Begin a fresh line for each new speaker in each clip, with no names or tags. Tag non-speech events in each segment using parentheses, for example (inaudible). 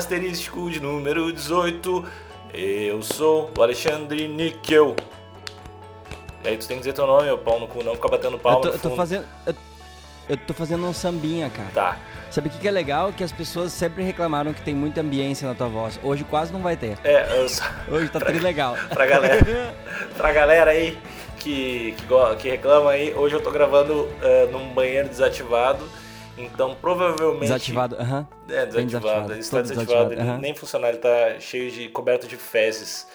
asterístico de número 18. Eu sou o Alexandre Níquel. E aí tu tem que dizer teu nome, meu pau no cu, não ficar batendo pau
Eu tô,
no
eu tô fazendo. Eu, eu tô fazendo um sambinha, cara.
Tá.
Sabe o que, que é legal? Que as pessoas sempre reclamaram que tem muita ambiência na tua voz. Hoje quase não vai ter.
É, eu só...
Hoje tá (laughs) tudo legal.
pra galera, (laughs) pra galera aí que, que, que reclama aí, hoje eu tô gravando eh, num banheiro desativado, então provavelmente...
Desativado, aham.
É,
Bem
desativado. Ele está
todo
desativado,
desativado,
ele
aham.
nem funciona, ele tá cheio de coberto de fezes.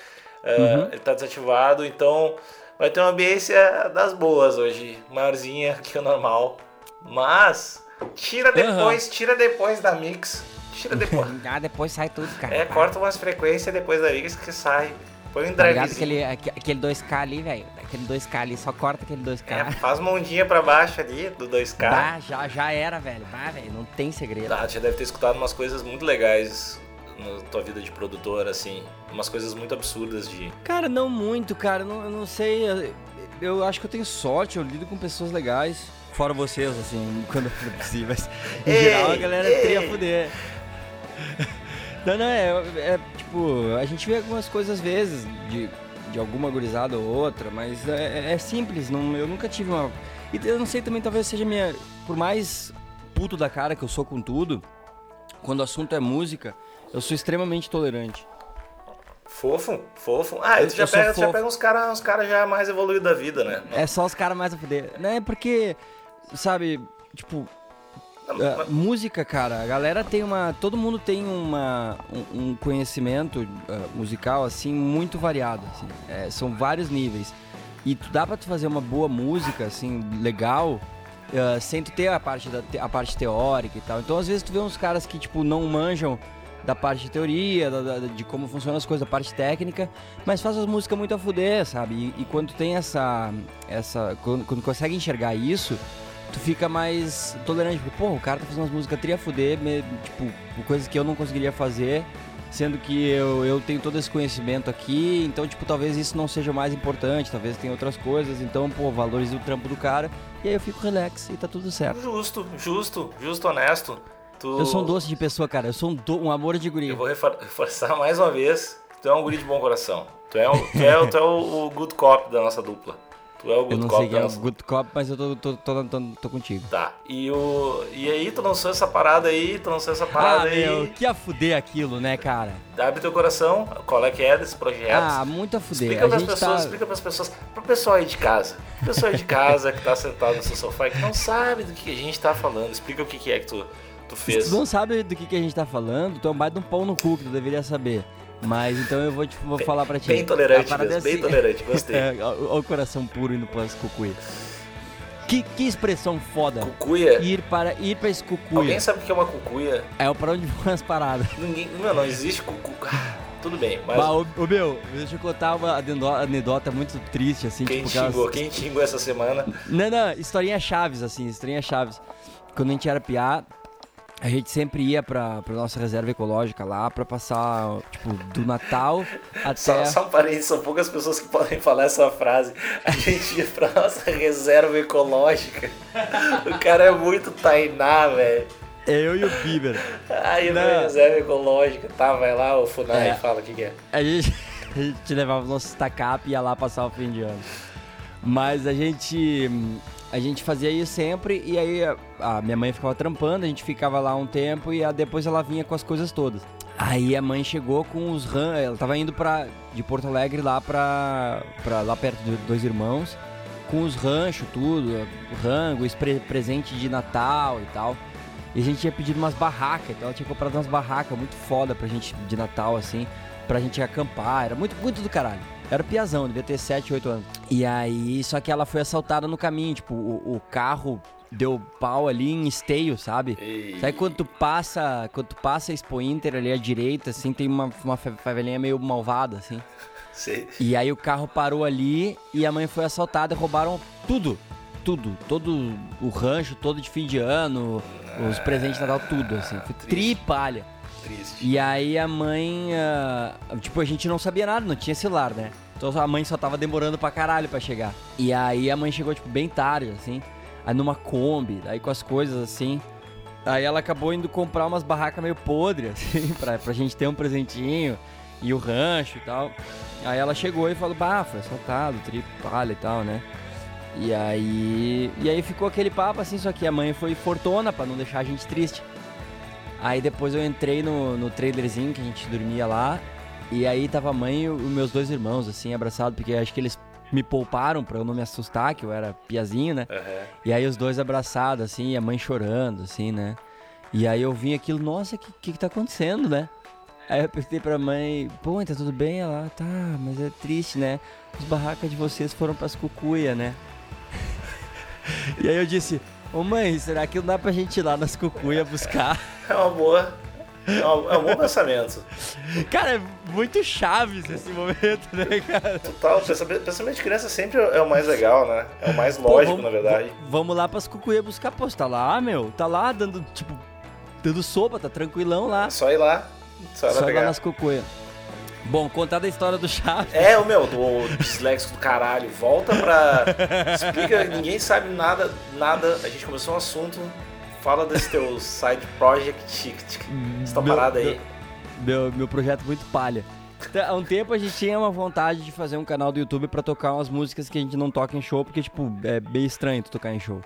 Ah,
Uhum.
Ele tá desativado, então vai ter uma ambiência das boas hoje, maiorzinha (laughs) que o normal. Mas tira depois, tira depois da mix. Tira depois. (laughs)
Ah, depois sai tudo, cara.
é, corta umas frequências depois da mix que sai. Põe um
Tá
drivezinho.
aquele, aque- aquele 2K ali, velho? Aquele 2K ali, só corta aquele 2K.
É, faz uma ondinha pra baixo ali do 2K.
Bah, já, já era, velho. Bah, velho, não tem segredo.
Ah, tu já deve ter escutado umas coisas muito legais na tua vida de produtor, assim. Umas coisas muito absurdas de.
Cara, não muito, cara. Não, eu não sei. eu- Eu acho que eu tenho sorte, eu lido com pessoas legais. Fora vocês, assim, (laughs) quando for possível. Mas, em
Ei,
geral, a galera
ei.
tria fuder. (laughs) Não, não, é, é, tipo, a gente vê algumas coisas às vezes, de, de alguma gurizada ou outra, mas é, é simples, não, eu nunca tive uma. E eu não sei também, talvez seja minha. Por mais puto da cara que eu sou com tudo, quando o assunto é música, eu sou extremamente tolerante.
Fofo, fofo. Ah,
Eu-
tu já pega, já pega uns caras uns cara já mais evoluídos da vida, né?
É só os caras mais a fuder. Não é porque, sabe, tipo, É, música, cara, a galera tem uma. Todo mundo tem uma, um, um conhecimento é, musical, assim, muito variado. assim. É, são vários níveis. E tu dá pra tu fazer uma boa música, assim, legal, é, sem tu ter a parte, da, a parte teórica e tal. Então, às vezes, tu vê uns caras que, tipo, não manjam da parte de teoria, da- da- de como funcionam as coisas, da parte técnica, mas faz as músicas muito a fuder, sabe? E, e quando tem essa. essa quando, quando consegue enxergar isso, tu fica mais tolerante. Porque, pô, o cara tá fazendo umas músicas tri a fuder, me- tipo, coisas que eu não conseguiria fazer, sendo que eu, eu tenho todo esse conhecimento aqui, então, tipo, talvez isso não seja mais importante, talvez tenha outras coisas, então, pô, valorize o trampo do cara, e aí eu fico relax e tá tudo certo.
Justo, justo, justo, honesto. Tu...
Eu sou um doce de pessoa, cara, eu sou um, do- um amor de guria.
Eu vou refor- reforçar mais uma vez. Tu é um guri de bom coração. Tu é, um, tu é, o- tu é o, o good cop da nossa dupla. Tu é o
Eu
good
não
cop
sei quem
da
é o Good Cop, mas eu tô, tô, tô, tô, tô contigo.
Tá. E, o, e aí, tu lançou essa parada aí, tu lançou essa
Ah,
parada aí.
meu, que a fuder aquilo, né, cara?
Abre teu coração, qual é que é desse projeto?
Ah, muito a fuder.
Explica
a
pras pessoas,
tá...
explica pras pessoas, pro pessoal aí de casa. Pro pessoal aí de casa que tá sentado no seu sofá e que não sabe do que a gente tá falando. Explica o que, que é que tu, tu
Se
fez.
tu não sabe do que, que a gente tá falando, tu é um baita de um pau no cu que tu deveria saber. Mas então eu vou, te, vou falar pra ti.
Bem tolerante
parada
mesmo,
é
bem
assim-
tolerante, gostei. (laughs)
É, ó, ó o coração puro indo para esse cucuia. Que, que expressão foda.
Cucuia.
Ir para, ir pra esse cucuia.
Alguém sabe o que é uma cucuia?
É pra onde vão as paradas.
Ninguém. Não, não existe cucu. Ah, tudo bem, mas
Bah, ô, ô, meu, deixa eu contar uma anedota muito triste, assim.
quem
tipo,
xingou? Quem xingou essa semana?
Não, não, historinha chaves, assim, historinha chaves. Quando a gente era piá, a gente sempre ia pra, pra nossa reserva ecológica lá pra passar, tipo, do Natal (laughs) até.
Só, só um parênteses, são poucas pessoas que podem falar essa frase. A gente ia pra nossa reserva ecológica. O cara é muito tainá, velho.
Eu e o Bieber.
Aí na reserva ecológica, tá, vai lá, o Funai
É.
fala o que, que é.
A gente, (laughs) a gente levava o nosso stack-up e ia lá passar o fim de ano. Mas a gente. A gente fazia isso sempre e aí a, minha mãe ficava trampando, a gente ficava lá um tempo e a- depois ela vinha com as coisas todas. Aí a mãe chegou com os ran, ela tava indo pra, de Porto Alegre lá pra, pra lá perto de Dois Irmãos, com os ranchos, tudo, rango, pre- presente de Natal e tal. E a gente tinha pedido umas barracas, então ela tinha comprado umas barracas muito foda pra gente de Natal, assim, pra gente acampar. Era muito, muito do caralho. Era piazão, devia ter 7, 8 anos. E aí, só que ela foi assaltada no caminho, tipo, o, o carro deu pau ali em esteio, sabe?
E-
Sabe quando tu passa, quando tu passa a Expo Inter ali à direita, assim, tem uma, uma fa- favelinha meio malvada, assim.
Sei.
E aí o carro parou ali e a mãe foi assaltada e roubaram tudo. Tudo. Todo o rancho, todo de fim de ano, os presentes de Natal, tudo, assim. Foi tripalha.
Triste.
E aí a mãe, ah, tipo, a gente não sabia nada, não tinha celular, né? Então a mãe só tava demorando pra caralho pra chegar. E aí a mãe chegou, tipo, bem tarde, assim. Aí numa Kombi, aí com as coisas assim. Aí ela acabou indo comprar umas barracas meio podres, (laughs) assim, pra, pra gente ter um presentinho e o rancho e tal. Aí ela chegou e falou, bah, foi assaltado, tripo, palha e tal, né? E aí. E aí ficou aquele papo assim, só que a mãe foi fortuna pra não deixar a gente triste. Aí depois eu entrei no, no trailerzinho que a gente dormia lá. E aí tava a mãe e os meus dois irmãos, assim, abraçados, porque acho que eles me pouparam pra eu não me assustar, que eu era piazinho, né?
Uhum.
E aí os dois abraçados, assim, e a mãe chorando, assim, né? E aí eu vim aquilo, nossa, o que, que que tá acontecendo, né? Aí eu perguntei pra mãe, pô, tá tudo bem? Ela, tá, mas é triste, né? Os barracas de vocês foram pras cucuia, né? (laughs) e aí eu disse, ô mãe, será que não dá pra gente ir lá nas cucuia buscar?
É uma boa. É, um, é um bom pensamento.
Cara, é muito chaves esse momento, né, cara?
Total, pensamento, pensamento de criança sempre é o mais legal, né? É o mais lógico,
Pô, vamos,
na verdade.
Vamos lá pras cucuia buscar, pô, você tá lá, meu? Tá lá dando, tipo, dando sopa, tá tranquilão lá.
Só ir lá. Só, ir lá
Só lá nas cucuia. Bom, contar da história do Chaves.
É, o meu, do disléxico do caralho. Volta pra. Explica, ninguém sabe nada, nada. A gente começou um assunto. Fala desse teu side project, essa parada aí.
Meu, meu projeto muito palha. Há um tempo a gente tinha uma vontade de fazer um canal do YouTube pra tocar umas músicas que a gente não toca em show, porque, tipo, é bem estranho tu tocar em show.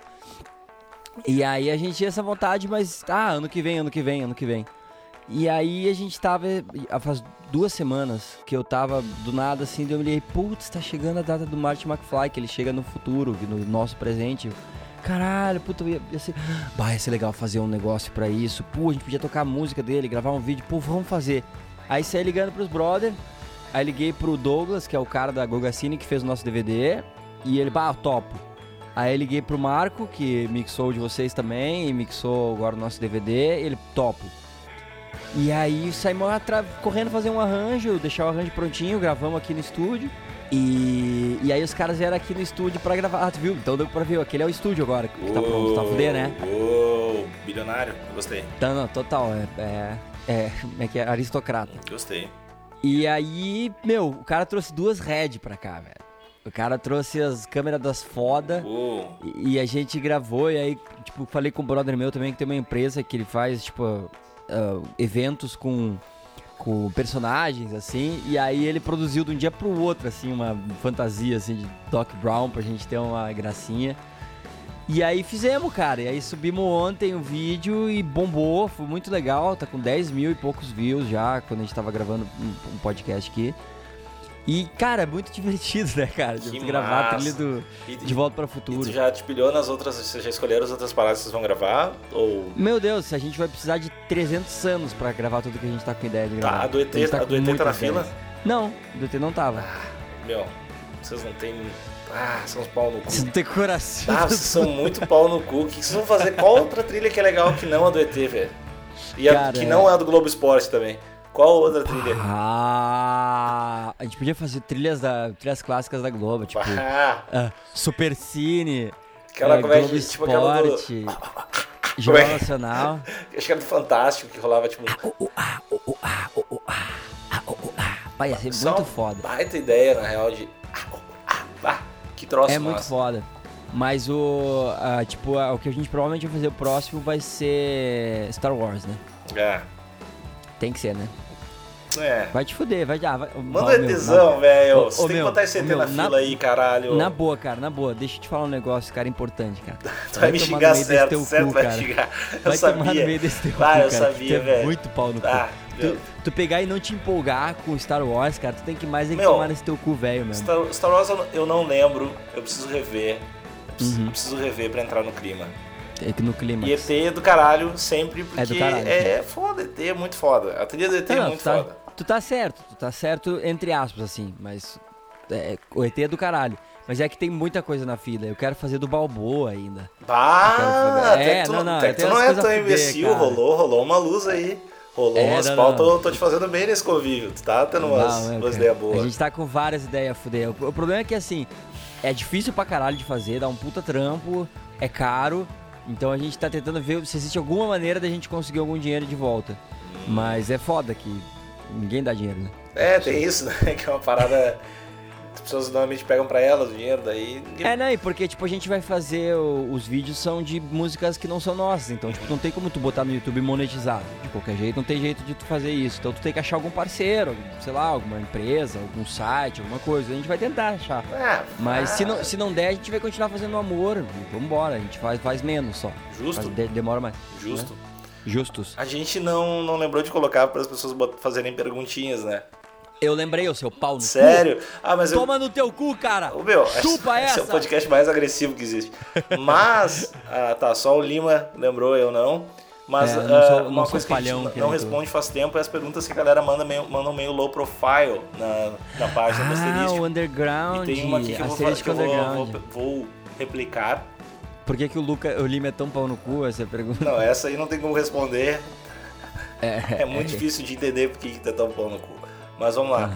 E aí a gente tinha essa vontade, mas, ah, ano que vem, ano que vem, ano que vem. E aí a gente tava, ah, faz duas semanas que eu tava do nada assim, eu olhei, putz, tá chegando a data do Marty McFly, que ele chega no futuro, no nosso presente. Caralho, puta, ia, ia ser. Bah, ia ser legal fazer um negócio pra isso. Pô, a gente podia tocar a música dele, gravar um vídeo. Pô, vamos fazer. Aí saí ligando pros brother. Aí liguei pro Douglas, que é o cara da Gogacine que fez o nosso DVD. E ele, bah, topo. Aí liguei pro Marco, que mixou de vocês também, e mixou agora o nosso DVD. Ele, topo. E aí saímos correndo fazer um arranjo, deixar o arranjo prontinho, gravamos aqui no estúdio. E, e aí os caras vieram aqui no estúdio pra gravar. Ah, tu viu? Então deu pra ver. Aquele é o estúdio agora, que tá pronto, tá fuder, né?
Uou, bilionário. Gostei.
Tá, não, total. É, é, é, como é que é? Aristocrata.
Gostei.
E aí, meu, o cara trouxe duas Red pra cá, velho. O cara trouxe as câmeras das foda.
Uou.
E, e a gente gravou, e aí, tipo, falei com um brother meu também que tem uma empresa que ele faz, tipo, ah, eventos com, com personagens, assim. E aí ele produziu de um dia pro outro, assim, uma fantasia, assim, de Doc Brown pra gente ter uma gracinha. E aí fizemos, cara. E aí subimos ontem o vídeo e bombou, foi muito legal. Tá com 10 mil e poucos views já, quando a gente tava gravando um podcast aqui. E, cara, é muito divertido, né, cara? De
Que
gravar a trilha do
E,
De Volta para o
e
Futuro.
tu já te pilhou nas outras. Vocês já escolheram as outras paradas que vocês vão gravar? Ou.
Meu Deus, a gente vai precisar de 300 anos pra gravar tudo que a gente tá com ideia de gravar.
Tá, a do ET, a
com
do ET tá na fila?
Não, do ET não tava.
Meu, vocês não têm. Ah, são uns pau no cu.
Você não tem coração.
Ah, vocês são muito pau no cu. O que vocês vão fazer? Qual outra trilha que é legal que não a do ET, velho? E a
Cara,
que
é.
não é a do Globo Esporte também. Qual outra trilha?
Ah, a gente podia fazer trilhas, da, trilhas clássicas da Globo, tipo
Ah,
ah, Super Cine,
aquela como é
Globo
que. Tipo aquela do.
Esporte, (laughs)
Como é
Jornal
que-
Nacional. (laughs)
Acho que era do Fantástico que rolava tipo.
Vai, ia ser
só
muito foda.
Baita ideia, na real, de. Ah, ah, que troço
É muito
massa.
foda. Mas o. ah, tipo, ah, o que a gente provavelmente vai fazer o próximo vai ser Star Wars, né?
É.
Tem que ser, né?
É.
Vai te fuder, vai já. Vai,
Manda
Ó,
o
meu,
ETzão, velho. Você
ô,
tem
meu,
que botar esse ET
meu,
na
na-
fila aí, caralho.
Na boa, cara, na boa. Deixa eu te falar um negócio, cara, importante, cara. (laughs)
Tu vai me
tomar no
xingar certo, certo
cu,
vai
cara.
me xingar. (laughs) Eu
Vai
sabia.
tomar no meio desse teu
Ah,
cu,
eu
cara.
sabia,
é
velho.
muito pau no cu.
Ah, meu.
tu, tu pegar e não te empolgar com Star Wars, cara, tu tem que mais é que
Meu,
tomar nesse teu cu velho mesmo.
Star, Star Wars eu não- eu não lembro, eu preciso rever. Eu preciso,
Uhum.
preciso rever pra entrar no clima.
É que no clima.
E ET é do caralho sempre, porque
É do caralho,
é foda, ET é muito foda. A trilha do ET é
Não,
muito
tu tá,
foda.
tu tá certo, tu tá certo entre aspas, assim, mas é, o ET é do caralho. Mas é que tem muita coisa na fila. Eu quero fazer do Balboa ainda. Eu fazer-
até
É,
que tu,
não, não,
até que tu não é tão
a
imbecil,
cara.
rolou, rolou uma luz aí. Rolou
É,
umas pautas,
não.
tô, te fazendo bem nesse convívio. Tu tá tendo umas,
Não, é,
umas ideias
A
boas.
gente tá com várias ideias a fuder. O, o problema é que assim, é difícil pra caralho de fazer, dá um puta trampo, é caro. Então a gente tá tentando ver se existe alguma maneira da gente conseguir algum dinheiro de volta. Mas é foda que ninguém dá dinheiro, né?
É, tem isso, né? (laughs) Que é uma parada. As pessoas normalmente pegam pra elas o dinheiro, daí.
É, né? E porque, tipo, a gente vai fazer. o- os vídeos são de músicas que não são nossas. Então, tipo, não tem como tu botar no YouTube monetizar. De qualquer jeito, não tem jeito de tu fazer isso. Então tu tem que achar algum parceiro, sei lá, alguma empresa, algum site, alguma coisa. A gente vai tentar achar.
Ah,
Mas
ah,
se não, se não der, a gente vai continuar fazendo amor. E Vambora, a gente faz, faz menos só.
Justo.
Faz- de- demora mais.
Justo.
né? Justos.
A gente não, não lembrou de colocar para as pessoas fazerem perguntinhas, né?
Eu lembrei, o seu pau no cu.
Sério? Ah, mas eu.
Toma no teu cu, cara!
Ô, meu,
Chupa (laughs)
esse é o
essa!
podcast mais agressivo que existe. Mas, (laughs) ah, tá, só o Lima lembrou, eu não. Mas
É, eu não
ah,
sou- não
uma coisa que a gente não responde faz tempo é as perguntas que a galera manda meio, mandam meio low profile na, na página do
Ah,
asterístico.
o underground.
E tem uma aqui que eu vou, fa-
asterístico
que eu vou, vou, vou replicar.
Por que, que o, Luca, o Lima é tão pau no cu? Essa pergunta.
Não, essa aí não tem como responder.
É, (laughs)
É muito difícil de entender por que tá tão pão no cu. Mas vamos lá.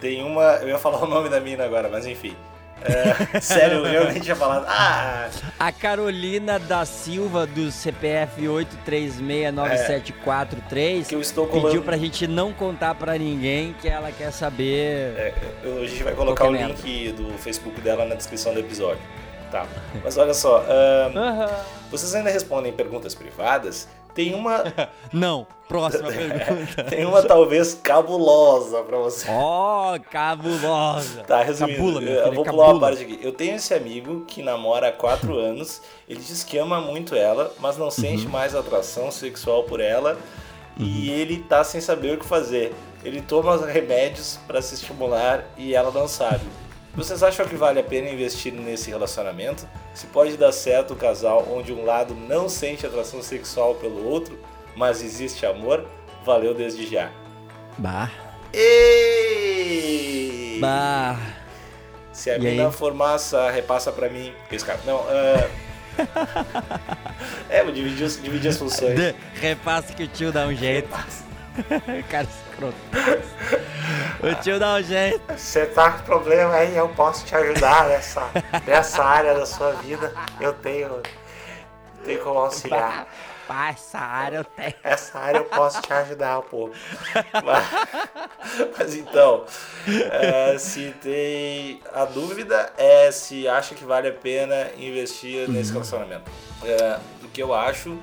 Tem uma. Eu ia falar o nome da mina agora, mas enfim. É, (laughs) sério, eu realmente ia falar. Ah!
A Carolina da Silva, do CPF 83697443,
Que eu estou
pediu
colando.
pra gente não contar pra ninguém que ela quer saber.
É, eu- a gente vai colocar o link do Facebook dela na descrição do episódio. Tá. Mas olha só, ahn, (laughs)
Aham.
vocês ainda respondem perguntas privadas? Tem uma. (laughs)
Não, próxima (laughs) pergunta.
tem uma talvez cabulosa pra você.
Oh, cabulosa.
Tá, resumindo,
Cabula, meu
eu
filho,
vou
cabula.
pular uma parte aqui. Eu tenho esse amigo que namora há 4 (laughs) anos, ele diz que ama muito ela, mas não sente
Uhum.
mais atração sexual por ela e ele tá sem saber o que fazer. Ele toma remédios pra se estimular e ela não sabe. Vocês acham que vale a pena investir nesse relacionamento? Se pode dar certo o casal onde um lado não sente atração sexual pelo outro, mas existe amor? Valeu desde já.
Bah.
Ei!
Bah.
Se a
E
mina
aí?
for massa, repassa pra mim. Não, (laughs) é... é, vou dividir, dividir as funções.
Repassa que o tio dá um jeito. (laughs) Cara escroto. O tio dá um jeito.
Você tá com problema aí, eu posso te ajudar nessa, nessa área da sua vida. Eu tenho, tenho como auxiliar.
Pá, essa área eu tenho.
Essa área eu posso te ajudar um pouco. Mas, mas então, é, se tem. A dúvida é se acha que vale a pena investir nesse relacionamento. É, o que eu acho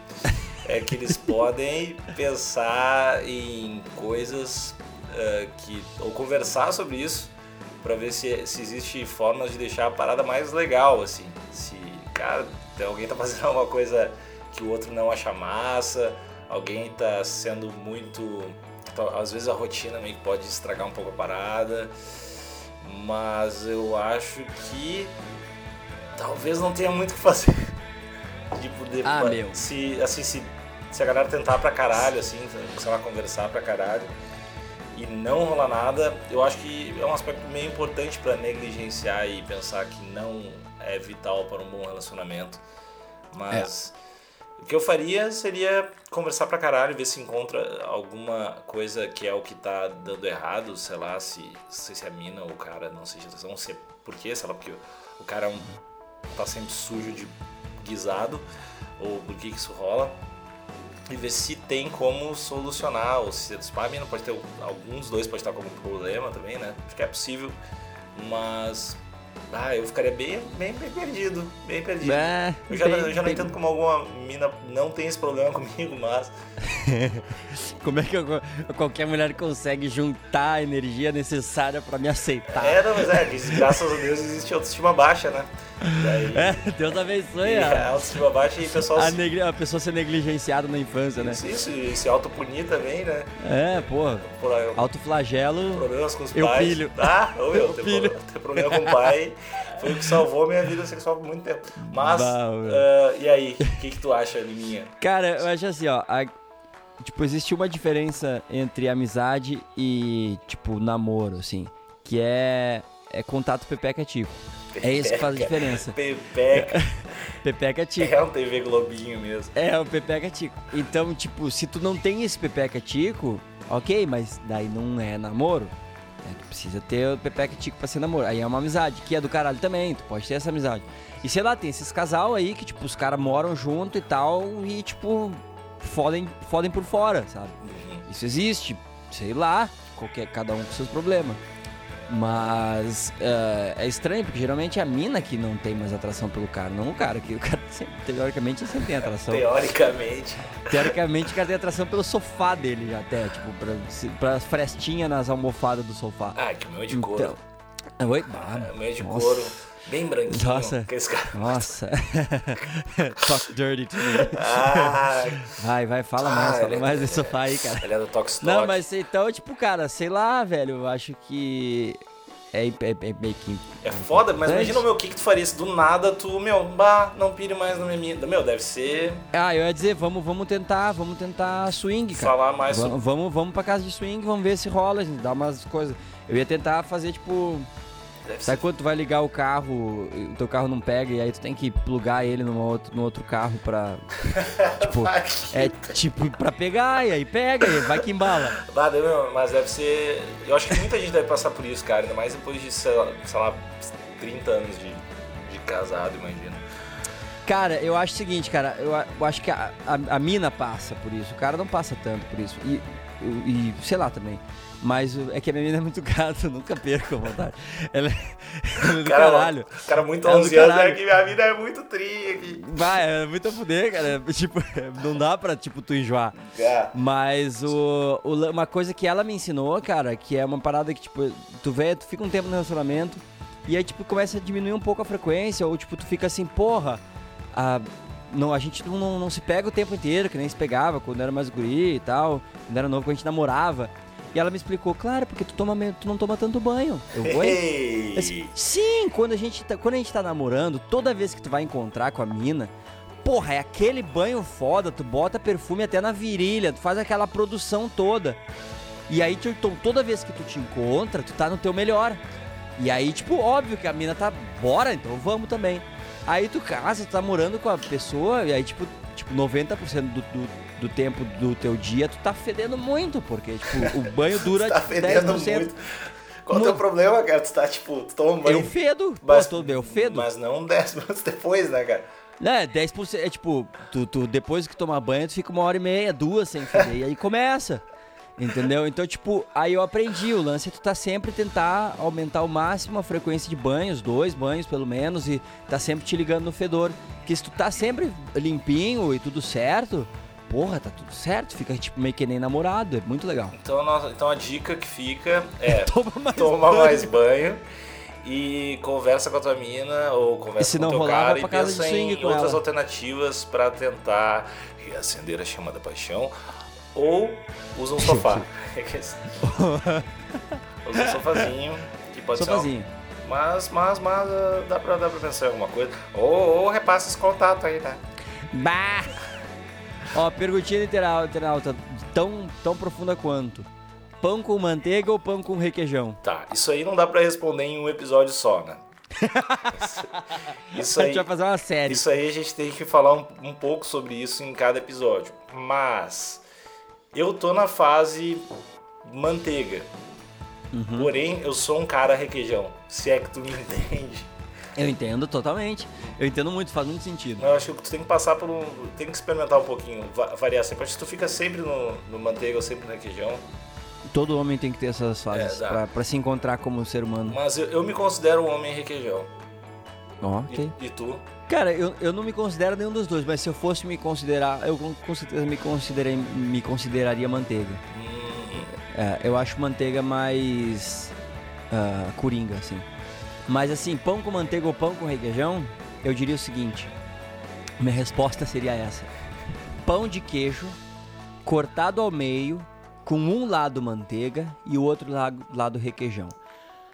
é que eles podem pensar em coisas é, que. ou conversar sobre isso para ver se, se existe formas de deixar a parada mais legal, assim. Se, cara, alguém tá fazendo (laughs) alguma coisa que o outro não acha massa, alguém tá sendo muito. tá- Às vezes a rotina meio que pode estragar um pouco a parada, mas eu acho que talvez não tenha muito o que fazer. De,
Ah, meu.
se, assim, se, se a galera tentar pra caralho, assim, sei lá, conversar pra caralho e não rolar nada, eu acho que é um aspecto meio importante pra negligenciar e pensar que não é vital para um bom relacionamento. Mas o que eu faria seria conversar pra caralho, ver se encontra alguma coisa que é o que tá dando errado, sei lá, se, se, se a mina ou o cara não seja não sei por quê, sei lá, porque o, o cara é um, tá sempre sujo de guisado, ou por que que isso rola e ver se tem como solucionar, ou se mina pode ter, alguns dois pode estar como problema também, né? Acho que é possível, mas ah, eu ficaria bem, bem, bem perdido, bem perdido.
É,
eu já,
bem-
eu já não
bem-
entendo como alguma mina não tem esse problema (laughs) comigo, mas (laughs)
Como é que eu- qualquer mulher consegue juntar a energia necessária pra me aceitar?
é, não, mas é, graças a Deus existe autoestima baixa, né? Daí, (laughs)
É, Deus abençoe
e
a,
a autoestima baixa e o pessoal
a,
se,
negli- a pessoa ser negligenciada na infância, né?
isso, isso, e se autopunir também, né?
É, porra.
Por,
Autoflagelo.
problemas com os
Eu
pais.
pilho.
Ah, ô meu, (laughs)
Eu
ter,
pilho.
pro- ter problema com o pai foi o que salvou minha vida sexual por muito tempo. Mas,
Bah,
ah, e aí, o que, que tu acha, Liminha?
Cara, eu acho assim, ó. a- tipo, existe uma diferença entre amizade e, tipo, namoro, assim. Que é, é contato É isso que faz a (laughs)
Pepeca.
diferença.
Pepeca.
Pepeca-tico.
É um TV Globinho mesmo.
É, o pepeca-tico. Então, tipo, se tu não tem esse pepeca-tico, ok, mas daí não é namoro. né? Tu precisa ter o pepeca-tico pra ser namoro. Aí é uma amizade, que é do caralho também, tu pode ter essa amizade. E sei lá, tem esses casal aí que, tipo, os caras moram junto e tal, e, tipo, fodem, fodem por fora, sabe?
Uhum.
Isso existe, sei lá, qualquer, cada um com seus problemas. Mas é, é estranho, porque geralmente é a mina que não tem mais atração pelo cara, não o cara, que o cara (laughs) sempre, teoricamente sempre tem atração.
Teoricamente.
Teoricamente o cara tem atração pelo sofá dele até, tipo, pra, pra frestinha nas almofadas do sofá.
Ah, que meu é de couro.
Então, oi? Ah,
É, o meu é de
nossa.
couro. Bem branquinho.
Nossa. Nossa. (laughs) Talk dirty to me.
Ah,
Vai, vai, fala
Ah,
mais, fala
é-
mais desse sofá aí, cara.
ele é do Talk.
Não, mas então, tipo, cara, sei lá, velho, eu acho que é, é, é meio que...
É foda, mas imagina, meu, o que que tu faria se do nada tu, meu, bah, não pire mais na minha mina. Meu, deve ser
Ah, eu ia dizer, vamos, vamos tentar, vamos tentar swing, cara.
falar mais sobre...
Vamos, vamos, vamos pra casa de swing, vamos ver se rola, gente dá umas coisas. Eu ia tentar fazer, tipo,
Deve ser
sabe quando tu vai ligar o carro, o teu carro não pega, e aí tu tem que plugar ele numa outro, no outro carro pra. (laughs) tipo, é tipo pra pegar, e aí pega, e vai que embala.
Bah, meu, mas deve ser. Eu acho que muita gente deve passar por isso, cara. Ainda mais depois de, sei lá, sei lá 30 anos de, de casado, imagina.
Cara, eu acho o seguinte, cara, eu, eu acho que a, a, a mina passa por isso, o cara não passa tanto por isso. E, e, e sei lá também. Mas é que a minha mina é muito gata, eu nunca perco a vontade. Ela, é- ela é do
Cara,
caralho.
cara muito
Ela é do
11 anos, é
caralho.
que minha vida é muito tri.
Vai, é muito a fuder, cara. Tipo, não dá pra, tipo, tu enjoar. Mas o, o uma coisa que ela me ensinou, cara, que é uma parada que, tipo, tu vê, tu fica um tempo no relacionamento e aí, tipo, começa a diminuir um pouco a frequência, ou, tipo, tu fica assim, porra, a, não, a gente não, não, não se pega o tempo inteiro, que nem se pegava quando era mais guri e tal, quando era novo, quando a gente namorava. E ela me explicou, claro, porque tu, toma, tu não toma tanto banho. Eu vou.
Ei.
Assim, sim, quando a, gente tá, quando a gente tá namorando, toda vez que tu vai encontrar com a mina, porra, é aquele banho foda, tu bota perfume até na virilha, tu faz aquela produção toda. E aí, então, toda vez que tu te encontra, tu tá no teu melhor. E aí, tipo, óbvio que a mina tá, bora, então vamos também. Aí tu casa, tu tá morando com a pessoa, e aí, tipo, tipo 90% do, do, do tempo do teu dia, tu tá fedendo muito, porque, tipo, o banho (laughs) dura
tá
tipo,
fedendo
10%.
muito. Qual é o teu problema, cara? Tu tá, tipo, tu toma um banho.
Eu fedo,
mas-
pô, eu fedo.
Mas não 10 minutos (laughs) depois, né, cara?
É, 10%. É tipo, tu, tu, depois que tomar banho, tu fica uma hora e meia, duas sem feder. e aí começa. Entendeu? Então, tipo, aí eu aprendi. O lance é tu tá sempre tentar aumentar ao máximo a frequência de banhos, dois banhos pelo menos, e tá sempre te ligando no fedor. Porque se tu tá sempre limpinho e tudo certo, porra, tá tudo certo. Fica tipo meio que nem namorado. É muito legal.
Então, então a dica que fica é (laughs)
Toma mais
toma
banho.
mais banho e conversa com a tua mina ou conversa
se
com
não
o teu
rolar,
cara e pensa em outras
ela.
alternativas pra tentar reacender a chama da paixão ou usa um sofá. (laughs) usa um sofazinho que pode ser
Sofazinho.
um... Mas, mas, mas ah, dá pra, dá pra pensar em alguma coisa. Ou, ou repassa esse contato aí, né?
Bah! Ó, perguntinha literal, internauta, tão, tão profunda quanto. Pão com manteiga ou pão com requeijão?
Tá, isso aí não dá pra responder em um episódio só, né? (laughs) Isso
a
aí,
gente vai fazer uma série.
Isso aí a gente tem que falar um, um pouco sobre isso em cada episódio. Mas eu tô na fase manteiga.
Uhum.
Porém, eu sou um cara requeijão. Se é que tu me (laughs) entende.
Eu entendo totalmente. Eu entendo muito, faz muito sentido.
Eu acho que tu tem que passar por um. Tem que experimentar um pouquinho, va- variar sempre. Acho que tu fica sempre no, no manteiga ou sempre no requeijão.
Todo homem tem que ter essas fases
É,
pra, pra se encontrar como ser humano.
Mas eu, eu me considero um homem requeijão.
Ó,
E,
ok.
e tu?
Cara, eu, eu não me considero nenhum dos dois, mas se eu fosse me considerar, eu com, certeza me, considerei, me consideraria manteiga.
Hum,
É, eu acho manteiga mais ah, coringa, assim. Mas assim, pão com manteiga ou pão com requeijão, eu diria o seguinte. Minha resposta seria essa. Pão de queijo, cortado ao meio, com um lado manteiga e o outro lado, lado requeijão.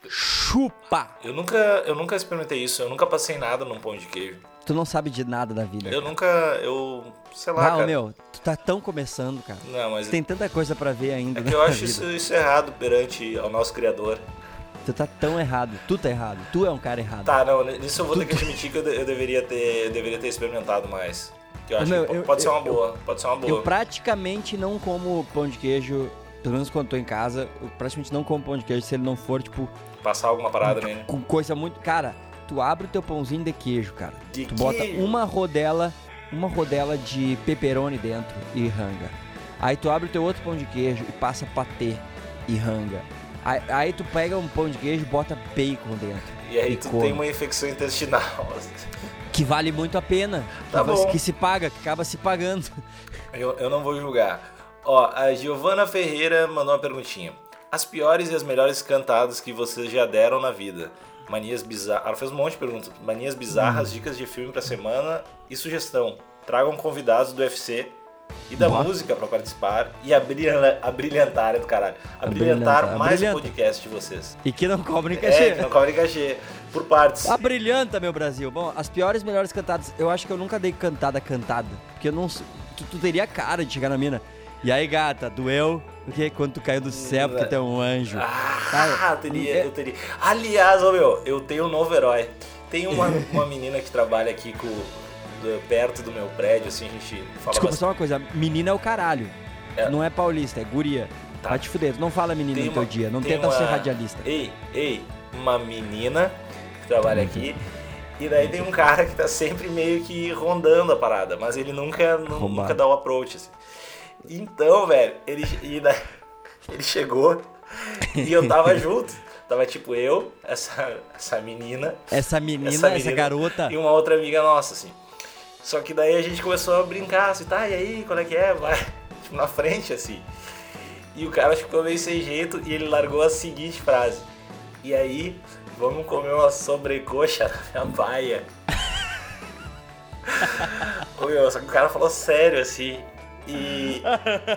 Chupa!
eu nunca, eu nunca experimentei isso. Eu nunca passei nada num pão de queijo.
Tu não sabe de nada da vida.
Eu nunca, eu, sei lá,
Não,
cara.
meu, tu tá tão começando, cara.
Não, mas
Tem tanta coisa pra ver ainda.
é que eu (laughs) acho isso, isso errado perante ao nosso criador.
Tu tá tão errado. Tu tá errado. Tu é um cara errado.
Tá, não, nisso eu vou ter que admitir que eu, eu deveria ter, eu deveria ter experimentado mais. Que eu acho
Meu,
que
eu-
pode ser
eu-
uma boa, pode ser uma
Eu
boa.
praticamente não como pão de queijo, pelo menos quando tô em casa, eu praticamente não como pão de queijo se ele não for, tipo,
Passar alguma parada nele.
com coisa muito. Cara, tu abre o teu pãozinho de queijo, cara.
De
tu bota
queijo?
uma rodela, uma rodela de pepperoni dentro e ranga. Aí tu abre o teu outro pão de queijo e passa patê e ranga. Aí, aí tu pega um pão de queijo e bota bacon dentro.
E aí tu
come.
tem uma infecção intestinal.
Que vale muito a pena.
Tá
que,
bom.
que se paga, que acaba se pagando.
Eu, eu não vou julgar. Ó, a Giovana Ferreira mandou uma perguntinha. As piores e as melhores cantadas que vocês já deram na vida. Manias bizarras. Ela fez um monte de perguntas. Manias bizarras,
Hum.
dicas de filme pra semana e sugestão. Tragam convidados do UFC e da
Boa.
música pra participar e a, brilha, a brilhantar é do caralho. A,
A
brilhantar
brilhantar, a
mais o podcast de vocês.
E que não cobrem
É,
cachê.
que não cobre cachê. Por partes.
A brilhanta, meu Brasil. Bom, as piores, melhores cantadas. Eu acho que eu nunca dei cantada cantada. Porque eu não. Tu, tu teria cara de chegar na mina. E aí, gata, doeu? Porque quando tu caiu do céu, porque tu é um anjo.
Ah, eu teria,
é-
eu teria. Aliás, ô meu, eu tenho um novo herói. Tem uma, uma menina que trabalha aqui com, perto do meu prédio, assim, a gente fala
Desculpa,
bastante.
só uma coisa. Menina é o caralho.
É.
Não é paulista, é guria.
Tá.
Vai te fuder. Não fala menina
Tem
no teu
uma-
dia. Não tenta
uma-
ser radialista.
Ei, ei, uma menina que trabalha aqui. E daí tem um cara que tá sempre meio que rondando a parada, mas ele nunca,
Arrombado.
nunca dá o approach, assim. Então, velho, ele, daí- ele chegou e eu tava (laughs) junto. Tava tipo eu, essa, essa menina,
Essa menina,
essa
essa,
menina
garota.
e uma outra amiga nossa, assim. Só que daí a gente começou a brincar, assim, tá, e aí, qual é que é? Vai, tipo, na frente, assim. E o cara ficou meio sem jeito e ele largou a seguinte frase. E aí, vamos comer uma sobrecoxa na minha baia. (laughs) Ô, meu, só que o cara falou sério, assim. E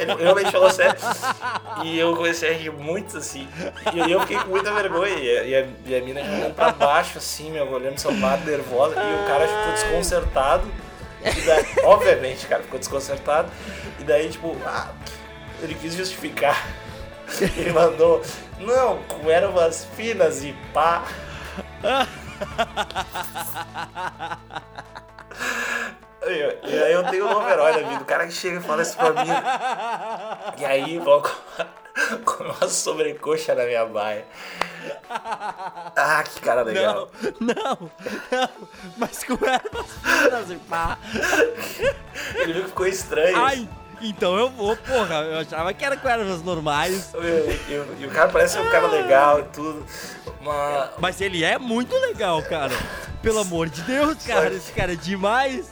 ele realmente falou sério. E eu comecei a rir muito, assim. E eu fiquei com muita vergonha. E a, e a, mina olhando pra baixo, assim, meu, olhando seu lado, nervosa. E o cara ficou desconcertado. E daí, obviamente, cara ficou desconcertado. E daí, tipo, ah, ele quis justificar. Ele mandou, não, com ervas finas e pá. Um novo herói da vida, o cara que chega e fala isso pra mim. E aí vão comer uma sobrecoxa na minha baia. Ah, que cara legal.
Não, não, não. Mas com ervas finas e pá.
Ele viu que ficou estranho.
Ai, então eu vou, porra. Eu achava que era com ervas normais.
E, o cara parece um cara legal e tudo. Mas
ele é muito legal, cara. Pelo amor de Deus, cara. Esse cara é demais.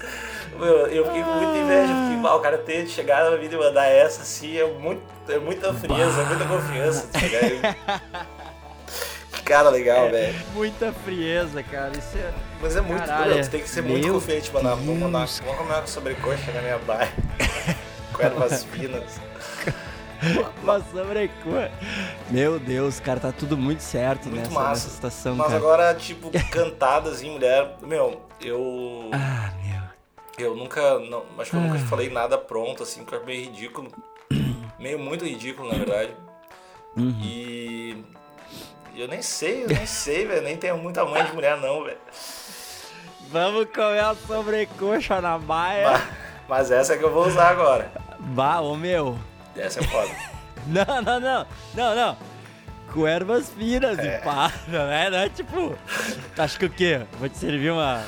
Meu, eu fiquei com muita inveja, porque bah, o cara ter chegado na vida e mandar essa assim é, muito, é muita frieza, é muita confiança. tá que cara legal, velho.
Muita frieza, cara. Isso é.
Mas é muito
Caralho,
tu tem que ser muito confiante, mano. Vamos mandar
Deus.
vamos comer uma sobrecoxa na minha baia. (laughs) com ervas finas.
Uma sobrecoxa. Meu Deus, cara, tá tudo muito certo
Muito
nessa,
massa.
nessa situação,
Mas
cara.
agora, tipo, cantadas em mulher, meu, eu.
Ah.
Eu nunca. Não, acho que eu nunca falei nada pronto, assim, que eu acho meio ridículo. (clears throat) Meio muito ridículo, na verdade.
Uhum.
E. e Eu nem sei, eu nem sei, velho. Nem tenho muita mãe de mulher, não, velho.
Vamos comer a sobrecoxa na baia.
Mas, mas essa é que eu vou usar agora.
Bah, ô meu.
Essa é foda. (laughs)
Não, não, não. Não, não. Com ervas finas
É.
e pá. Não é, não é tipo. Acho que o quê? Vou te servir uma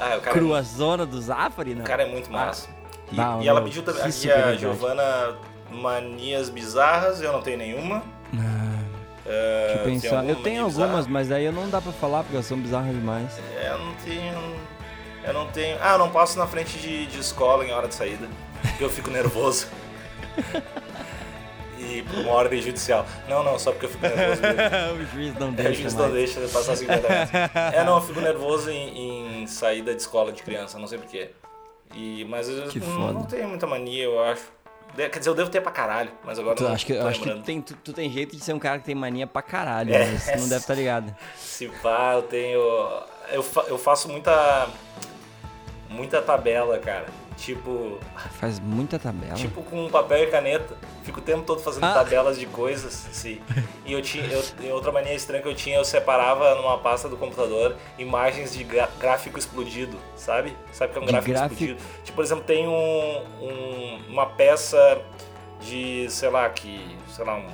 Ah, cara,
crua zona do Zafari, não?
o cara é muito massa. E,
Bah,
e ela pediu também. Aqui a. Giovana Manias Bizarras, eu não tenho nenhuma.
Ah,
É,
deixa eu
tem
pensar. Eu tenho algumas,
bizarra?
mas aí eu não dá pra falar porque elas são bizarras demais.
É, eu não tenho. Eu não tenho. Ah, eu não passo na frente de, de escola em hora de saída. porque Eu fico nervoso. (laughs) e por uma ordem judicial. Não, não, só porque eu fico nervoso (laughs)
o juiz não
É, o
deixa
juiz
mais.
não deixa eu passar 50 metros. É, não, eu fico nervoso em, em saída de escola de criança, não sei porquê. E, mas eu não, não tenho muita mania, eu acho. De- Quer dizer, eu devo ter pra caralho, mas agora
Tu,
não
acho que, acho que tu tem, tu, tu tem jeito de ser um cara que tem mania pra caralho,
É.
mas tu não deve estar ligado. (laughs)
Se pá, eu tenho. Eu, fa- eu faço muita. Muita tabela, cara. Tipo.
Faz muita tabela.
Tipo com papel e caneta. Fico o tempo todo fazendo
Ah.
tabelas de coisas, assim. E eu tinha. Eu, e outra mania estranha que eu tinha, eu separava numa pasta do computador imagens de gráfico explodido, sabe? Sabe o que é um gráfico,
gráfico-
explodido? Tipo, por exemplo, tem um, um- uma peça de, sei lá, que. sei lá, um.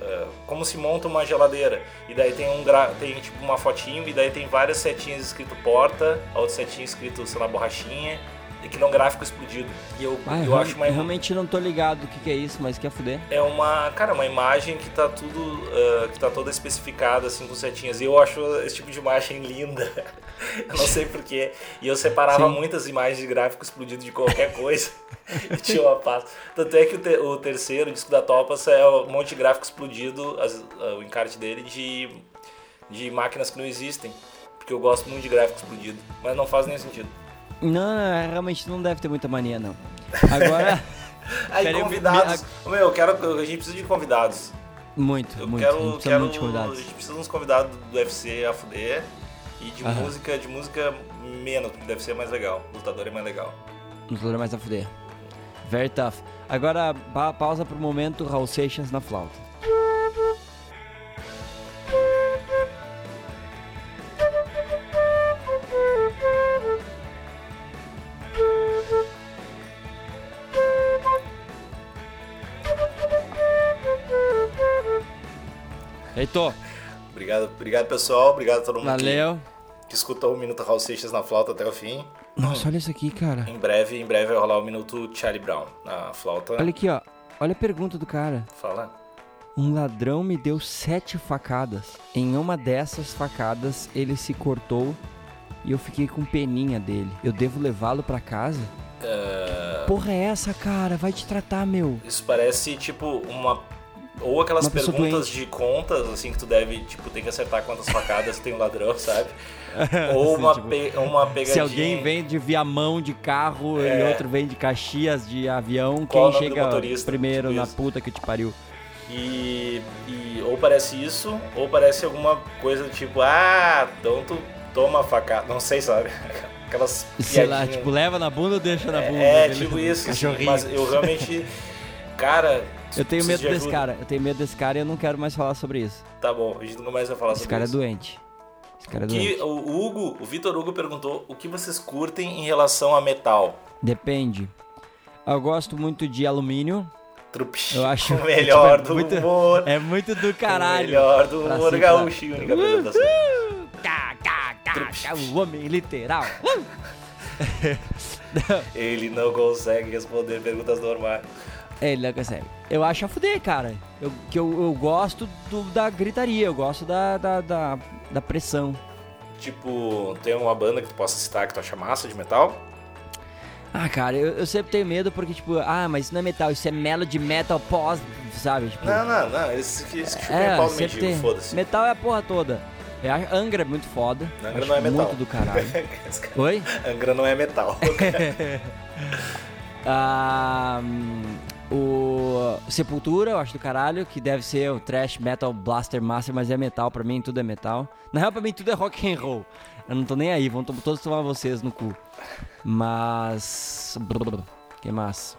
é, como se monta uma geladeira. E daí tem um gra... tem tipo uma fotinho e daí tem várias setinhas escrito porta, a outra setinha escrito, sei lá, borrachinha. Que não gráfico explodido. E eu,
Ah,
eu
eu
acho uma
realmente não tô ligado o que, que é isso, mas quer fuder.
é uma, cara, uma imagem que tá tudo, ah, que tá toda especificada assim com setinhas. E eu acho esse tipo de imagem linda. (laughs) eu não sei porquê. E eu separava
Sim.
muitas imagens de gráfico explodido de qualquer coisa. (laughs) e tinha uma pasta. Tanto é que o, te- o terceiro, o disco da Topas, é um monte de gráfico explodido, as- ah, o encarte dele de, de máquinas que não existem. Porque eu gosto muito de gráfico explodido, mas não faz nenhum sentido.
Não, não, realmente não deve ter muita mania, não. Agora, (laughs)
Aí,
Peraí,
convidados. Meu, eu quero. A gente precisa de convidados.
muito,
Eu
muito. a gente
quero, quero
muito de convidados.
a gente precisa de uns convidados do UFC a fuder e de
Aham.
música, de música menos, porque deve ser mais legal. Lutador é mais legal.
Não tô mais a fuder. Very tough. Agora, pa pausa pro momento, Raul Seixas na flauta.
Obrigado, obrigado pessoal, obrigado a todo mundo que,
valeu.
que escutou o Minuto Raul Seixas na flauta até o fim.
Nossa, olha isso aqui, cara.
Em breve, em breve vai rolar o Minuto Charlie Brown na flauta.
Olha aqui, ó. Olha a pergunta do cara.
Fala.
Um ladrão me deu sete facadas. Em uma dessas facadas, ele se cortou e eu fiquei com peninha dele. Eu devo levá-lo pra casa?
É,
Porra é essa, cara? Vai te tratar, meu.
Isso parece tipo uma. Ou aquelas perguntas
doente.
de contas, assim, que tu deve, tipo, tem que acertar quantas facadas tem o ladrão, sabe? (laughs) Ou uma,
tipo,
pe- uma pegadinha.
Se alguém vem de Viamão de carro e
É.
outro vem de Caxias de avião,
Qual
quem
do
chega primeiro
Tipo
na
isso.
puta que te pariu?
E, e ou parece isso, ou parece alguma coisa tipo, ah, então tu toma a facada. Não sei, sabe? (laughs) Aquelas
Sei lá, tipo, leva na bunda ou deixa na bunda?
é,
beleza?
tipo isso, (laughs) assim, mas eu realmente. Cara.
Eu tenho medo
de
desse cara. Eu tenho medo desse cara e eu não quero mais falar sobre isso.
Tá bom, a gente nunca mais vai falar
Esse
sobre
cara é doente. Esse cara é
que
doente.
o Hugo, o Vitor Hugo perguntou o que vocês curtem em relação a metal.
Depende. Eu gosto muito de alumínio.
Trupe.
Eu (laughs) acho
o (laughs) melhor
tipo,
do
é muito-
humor.
É muito do
O
caralho.
melhor do
Pra
humor
cima.
gaúcho, única apresentação.
Cá, cá, cá, cá, o homem literal. (laughs)
Ele não consegue responder perguntas normais.
Ele não consegue. Eu acho a fuder, cara. Eu, que eu, eu gosto do- da gritaria, eu gosto da, da, da, da pressão.
Tipo, tem uma banda que tu possa citar que tu acha massa de metal?
Ah, cara, eu, eu sempre tenho medo porque, tipo, ah, mas isso não é metal, isso é melody metal pós, sabe? Tipo,
Não, não, não. Eles que, chupem
é,
pau no mendigo, foda-se.
Metal é a porra toda. Acho- Angra é muito foda.
Angra
acho
não é metal.
Muito do caralho. (laughs) Oi?
Angra não é metal. (laughs)
Ah, hum, o Sepultura, eu acho do caralho, que deve ser o Trash Metal Blaster Master, mas é metal, pra mim tudo é metal. Na real, pra mim tudo é rock and roll. Eu não tô nem aí, vão to- todos tomar vocês no cu. Mas. Que massa.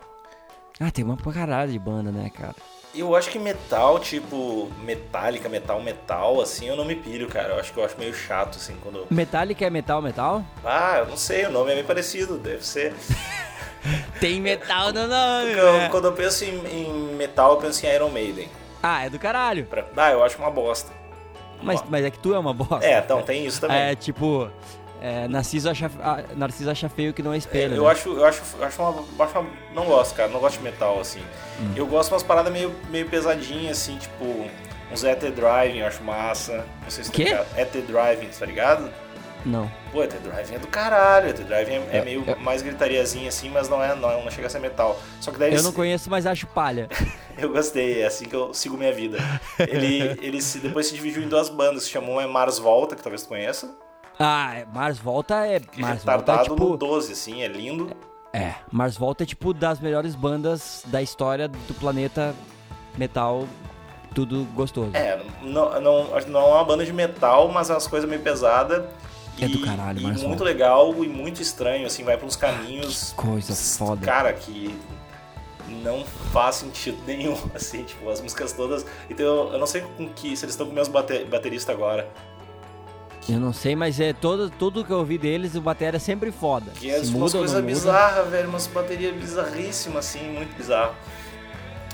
Ah, tem uma pra caralho de banda, né, cara?
Eu acho que metal, tipo, metálica, metal, metal, assim, eu não me pilho, cara. Eu acho que eu acho meio chato, assim, quando.
Metallica é metal, metal?
Ah, eu não sei, o nome é meio parecido, deve ser. (laughs)
Tem metal no nome!
Eu-
né?
quando eu penso em, em metal, eu penso em Iron Maiden.
Ah, é do caralho.
Pra- Ah, eu acho uma bosta.
Mas, mas é que tu é uma bosta.
É, então tem isso também.
É tipo. É, Narciso, acha, ah, Narciso acha feio que não é espelho.
eu
né?
acho, eu acho, eu acho uma, acho uma- Não gosto, cara. Não gosto de metal, assim.
Hum.
Eu gosto de umas paradas meio, meio pesadinhas, assim, tipo. Uns ET Driving, eu acho massa. Não sei se tá ligado. ET Driving, tá ligado?
Não.
Pô, ET Driving é do caralho. ET Driving é, é
Eu-
meio
eu-
mais gritariazinha, assim, mas não é, não, é- não chega a ser metal. Só que daí
Eu
eles-
não conheço, mas acho palha. (laughs)
Eu gostei, é assim que eu sigo minha vida. Ele, ele se, depois se dividiu em duas bandas, se chamou é Mars Volta, que talvez tu conheça.
Ah, é, Mars Volta é. Mars Volta é
no
tipo.
12, assim, é lindo.
É, Mars Volta é tipo das melhores bandas da história do planeta metal, tudo gostoso.
É, não, não, não é uma banda de metal, mas é umas coisas meio pesadas.
É do caralho, Mars
muito legal e muito estranho, assim, vai pra uns caminhos.
Coisa foda.
Cara, que não faz sentido (laughs) nenhum, assim, tipo, as músicas todas. Então eu, eu não sei com que, se eles estão com meus bate, bateristas agora.
Eu não sei, mas é todo, tudo que eu ouvi deles, o bateria é sempre foda.
Que é umas coisas bizarras, velho, umas baterias bizarríssimas, assim, muito bizarro.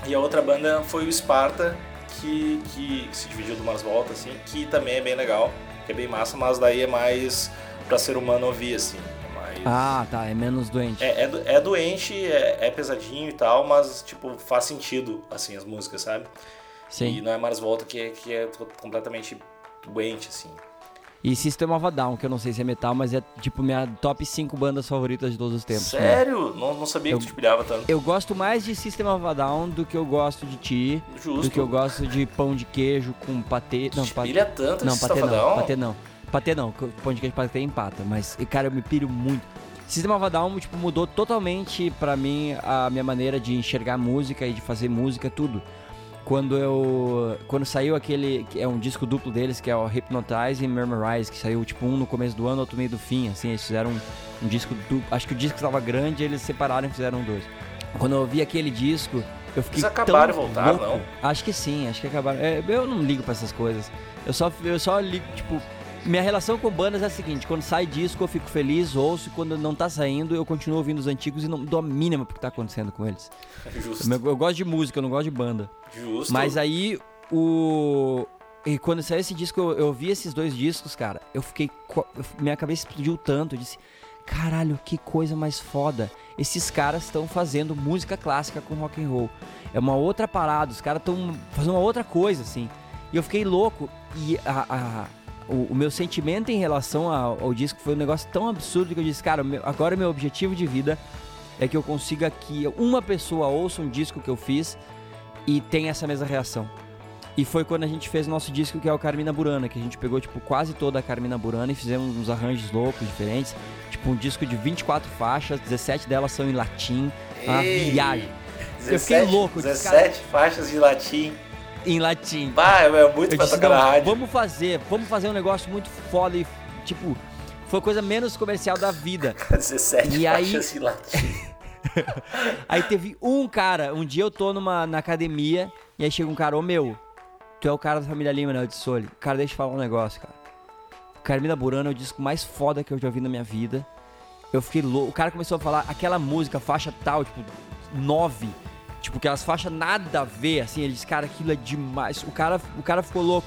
E a outra banda foi o Sparta, que, que se dividiu do Mars Volta, assim, que também é bem legal, que é bem massa, mas daí é mais pra ser humano ouvir, assim, é
Ah, tá, é menos doente.
É, é, é doente, é, é, pesadinho e tal, mas, tipo, faz sentido, assim, as músicas, sabe?
Sim.
E não é Mars Volta que, é, que é completamente doente, assim.
E System of a Down, que eu não sei se é metal, mas é tipo minha top 5 bandas favoritas de todos os tempos.
Sério? Não, não sabia
eu,
que tu te pilhava tanto.
Eu gosto mais de System of a Down do que eu gosto de Ti.
Justo.
Do que eu gosto de pão de queijo com patê.
Não,
patê.
pilha tanto
não,
patê
não, patê não. Patê não, pão de queijo patê empata. Mas, cara, eu me piro muito. System of a Down, tipo, mudou totalmente pra mim a minha maneira de enxergar música e de fazer música, tudo quando eu quando saiu aquele que é um disco duplo deles que é o Hypnotize e Memorize que saiu tipo um no começo do ano outro meio do fim assim eles fizeram um, um disco duplo acho que o disco estava grande eles separaram e fizeram dois. Quando eu ouvi aquele disco eu fiquei
eles acabaram
tão
e voltaram
louco.
não?
Acho que sim acho que acabaram. É, eu não ligo para essas coisas. Eu só eu só ligo tipo minha relação com bandas é a seguinte, quando sai disco eu fico feliz, ouço, e quando não tá saindo eu continuo ouvindo os antigos e não dou a mínima pro que tá acontecendo com eles.
Justo.
Eu, eu gosto de música, eu não gosto de banda.
Justo.
Mas aí o. E quando saiu esse disco, eu, eu vi esses dois discos, cara, eu fiquei. Minha cabeça explodiu tanto, eu disse. Caralho, que coisa mais foda. Esses caras estão fazendo música clássica com rock and roll. É uma outra parada, os caras estão fazendo uma outra coisa, assim. E eu fiquei louco. E a, a o, o, meu sentimento em relação ao, ao, disco foi um negócio tão absurdo que eu disse, cara, meu, agora meu objetivo de vida é que eu consiga que uma pessoa ouça um disco que eu fiz e tenha essa mesma reação. E foi quando a gente fez o nosso disco que é o Carmina Burana, que a gente pegou tipo quase toda a Carmina Burana e fizemos uns arranjos loucos, diferentes. Tipo um disco de 24 faixas, 17 delas são em latim. Uma viagem.
17, eu fiquei louco. 17 cara... faixas em latim
em latim.
Bah, é muito pra tocar na rádio.
Vamos fazer, vamos fazer um negócio muito foda e, tipo, foi a coisa menos comercial da vida. (laughs)
17 e aí... em latim. (laughs)
aí teve um cara, um dia eu tô numa, na academia, e aí chega um cara, ô meu, tu é o cara da família Lima, né? Eu disse, olha, cara, deixa eu falar um negócio, cara. Carmina Burana é o disco mais foda que eu já ouvi na minha vida. Eu fiquei louco. O cara começou a falar aquela música, faixa tal, tipo, 9 Tipo, que as faixas nada a ver, assim, ele disse, cara, aquilo é demais. O cara, o cara ficou louco.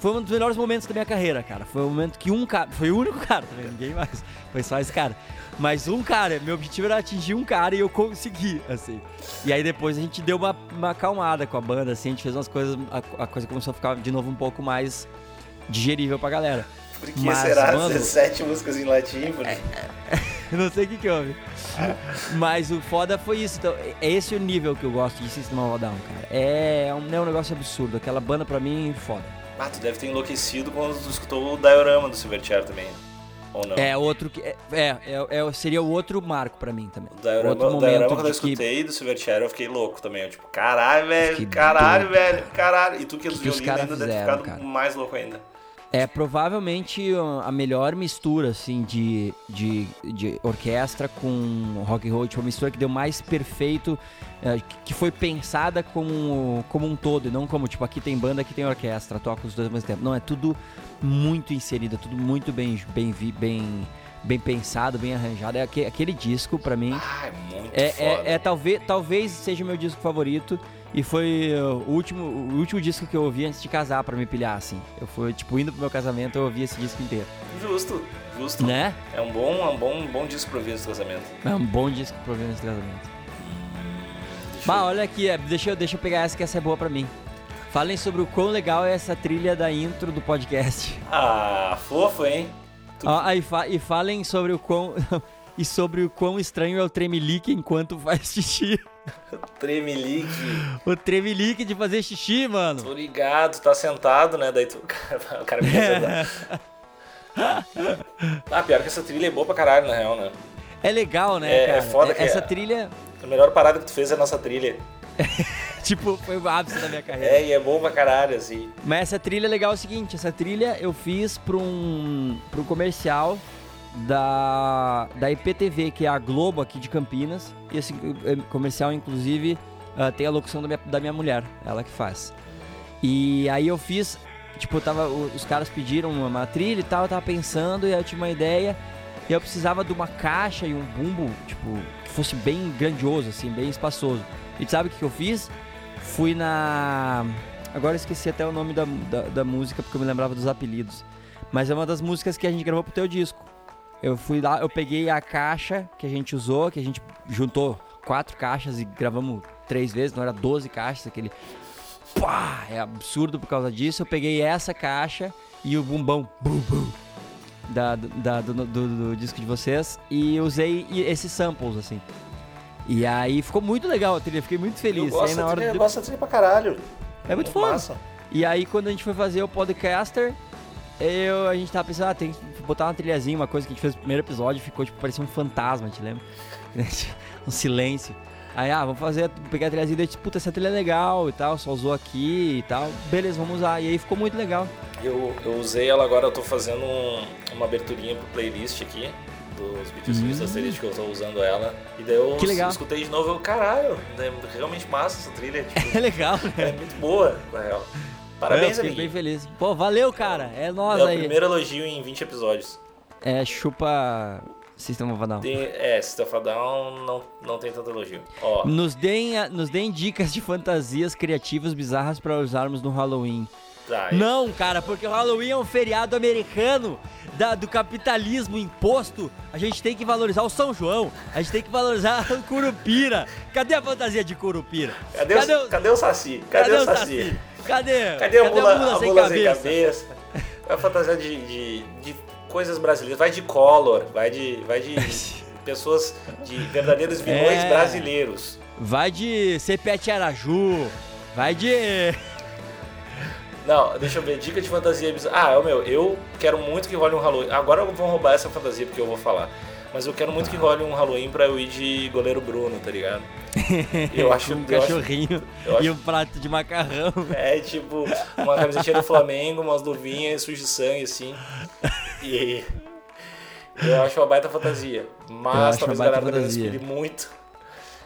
Foi um dos melhores momentos da minha carreira, cara. Foi o momento que um cara. Foi o único (laughs) cara, tá Ninguém mais. Foi só esse cara. Mas um cara, meu objetivo era atingir um cara e eu consegui, assim. E aí depois a gente deu uma, uma acalmada com a banda, assim, a gente fez umas coisas. A, a coisa começou a ficar de novo um pouco mais digerível pra galera.
Por que Mas, será mano, 17 músicas em latim? Por...
É, é, (laughs) não sei o que, que houve. Mas o foda foi isso. Então, é esse o nível que eu gosto de System of Down, cara. É um, é um negócio absurdo. Aquela banda pra mim, foda.
Ah, tu deve ter enlouquecido quando tu escutou o Diorama do Silverchair também. Ou não?
É outro que. É, é, é seria o outro marco pra mim também.
O Diorama, outro momento Diorama quando eu escutei que... do Silverchair, eu fiquei louco também. Eu, tipo, caralho, velho, caralho, velho, caralho. E tu que é do violino ainda deve ter ficado cara. mais louco ainda.
É provavelmente a melhor mistura, assim, de, de, de orquestra com rock and roll. Tipo, a mistura que deu mais perfeito, é, que foi pensada como, como um todo, e não como, tipo, aqui tem banda, aqui tem orquestra, toca os dois ao mesmo tempo. Não, é tudo muito inserido, é tudo muito bem, bem, bem, bem pensado, bem arranjado. É aquele, aquele disco, para mim,
ah, é, muito
é,
é,
é, talvez, talvez seja o meu disco favorito. E foi uh, o último, o último disco que eu ouvi antes de casar para me pilhar, assim. Eu fui, tipo, indo pro meu casamento, eu ouvi esse disco inteiro.
Justo, justo.
Né?
É um bom, é um bom, bom disco ouvir nesse casamento.
É um bom disco ouvir nesse casamento. Bah, olha aqui, é, deixa eu, deixa eu pegar essa que essa é boa pra mim. Falem sobre o quão legal é essa trilha da intro do podcast.
Ah, fofo, hein?
Ah, e, fa e falem sobre o quão... (laughs) e sobre o quão estranho é o tremelique enquanto faz xixi.
Tremelique.
O tremelique de fazer xixi, mano.
Tô ligado, tá sentado, né? Daí tu. (laughs) O cara me é. (laughs) Ah, pior que essa trilha é boa pra caralho, na real, né?
É legal, né,
é, é
cara?
É foda que
Essa
é...
trilha.
A melhor parada que tu fez é a nossa trilha. (laughs)
tipo, foi o ápice da minha carreira.
É, e é bom pra caralho, assim.
Mas essa trilha é legal é o seguinte, essa trilha eu fiz pra um, pra um comercial da, da IPTV, que é a Globo aqui de Campinas. E esse eh, comercial, inclusive, uh, tem a locução da minha, da minha mulher, ela que faz. E aí eu fiz, tipo, tava, os caras pediram uma trilha e tal, eu tava pensando e eu tinha uma ideia. E eu precisava de uma caixa e um bumbo, tipo, que fosse bem grandioso, assim, bem espaçoso. E sabe o que, eu fiz? Fui na. Agora eu esqueci até o nome da, da, da música porque eu me lembrava dos apelidos. Mas é uma das músicas que a gente gravou pro teu disco. eu fui lá, eu peguei a caixa que a gente usou, que a gente juntou quatro caixas e gravamos três vezes, não era 12 caixas, aquele. Pá! É absurdo por causa disso. Eu peguei essa caixa e o bumbão. Bum, bum, da, da, do, do, do, disco de vocês e usei esses samples, assim. E aí ficou muito legal a trilha, fiquei muito feliz.
Eu gosto,
na hora
trilha,
do...
eu gosto da trilha pra caralho.
É muito foda. E aí quando a gente foi fazer o podcaster, eu, a gente tava pensando, ah, tem que botar uma trilhazinha, uma coisa que a gente fez no primeiro episódio, ficou tipo, parecia um fantasma, te lembra? (laughs) um silêncio. Aí, ah, vamos fazer, pegar a trilhazinha e disse, puta, essa trilha é legal e tal, só usou aqui e tal. Beleza, vamos usar. E aí ficou muito legal.
Eu, eu usei ela agora, eu tô fazendo um, uma aberturinha pro playlist aqui, dos vídeos hum. da series que eu tô usando ela. E daí eu escutei de novo, eu, caralho, é realmente massa essa trilha. Tipo, (laughs)
é legal, né?
É muito boa, na real. Parabéns,
eu fiquei bem feliz. Pô, valeu, cara. É nós
é
aí.
É o primeiro elogio em 20 episódios.
É, chupa System of a Down.
Tem, é, System of a Down não, não tem tanto elogio. Ó.
Nos, deem, nos deem dicas de fantasias criativas bizarras para usarmos no Halloween.
Tá,
não, cara, porque o Halloween é um feriado americano da, do capitalismo imposto. A gente tem que valorizar o São João, a gente tem que valorizar o Curupira. Cadê a fantasia de Curupira?
Cadê, cadê, o, cadê o Saci? Cadê, cadê o Saci? saci?
Cadê?
Cadê, a mula, a mula, sem, mula cabeça? sem cabeça? É a fantasia de, de, de coisas brasileiras. Vai de Collor, vai de, vai de (laughs) pessoas, de verdadeiros vilões é, brasileiros.
Vai de Cepete Araju, vai de...
Não, deixa eu ver, dica de fantasia bizarra. Ah, é o meu, eu quero muito que role um Halloween. Agora vão roubar essa fantasia porque eu vou falar. Mas eu quero muito que role um Halloween pra eu ir de goleiro Bruno, tá ligado? (laughs)
Eu acho um eu cachorrinho acho, e um prato de macarrão.
É, tipo, uma camisetinha do Flamengo, umas luvinhas sujo de sangue, assim. E eu acho uma baita fantasia. Mas talvez a galera também muito.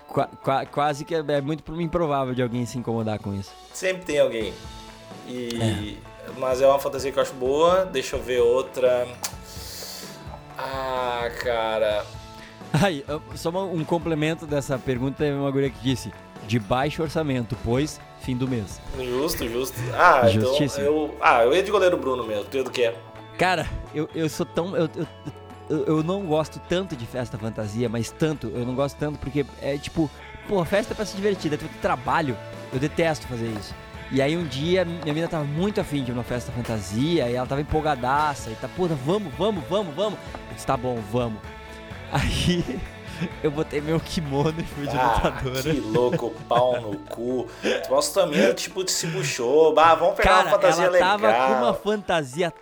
Qu qu quase que é, é muito improvável de alguém se incomodar com isso.
Sempre tem alguém. E, é. Mas é uma fantasia que eu acho boa. Deixa eu ver outra. Ah, cara.
Aí, só um complemento dessa pergunta, teve uma guria que disse: de baixo orçamento, pois fim do mês.
Justo, justo. Ah, então eu. Ah, eu ia de goleiro Bruno mesmo, tu ia do que é?
Cara, eu, eu sou tão. Eu, eu, eu, não gosto tanto de festa fantasia, mas tanto, eu não gosto tanto porque é tipo, pô, festa é pra se divertir, é trabalho. Eu detesto fazer isso. E aí um dia minha mina tava muito afim de ir numa festa fantasia e ela tava empolgadaça e tá, puta, vamos, vamos, vamos, vamos. Eu disse, tá bom, vamos. (laughs) Aí eu botei meu kimono e fui de ah, lutadora.
Que louco, pau no cu. Nossa, tua mina tipo se puxou. Bah, vamos pegar Cara, uma fantasia
ela
legal.
tava com uma fantasia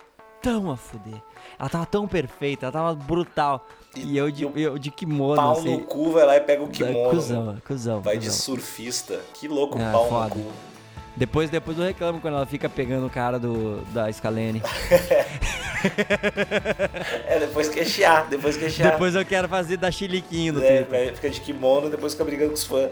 tão a fuder. Ela tava tão perfeita, ela tava brutal. E, e eu, de, eu de kimono.
Pau
assim,
no cu, vai lá e pega o kimono.
Cusão, cuzão.
Vai
cuzão.
de surfista. Que louco, é, pau foda. no cu.
Depois, depois eu reclamo quando ela fica pegando o cara do, da Scalene. (laughs)
é, depois queixar, depois queixar.
Depois eu quero fazer da chiliquinho do
é, Fica de kimono e depois fica brigando com os fãs.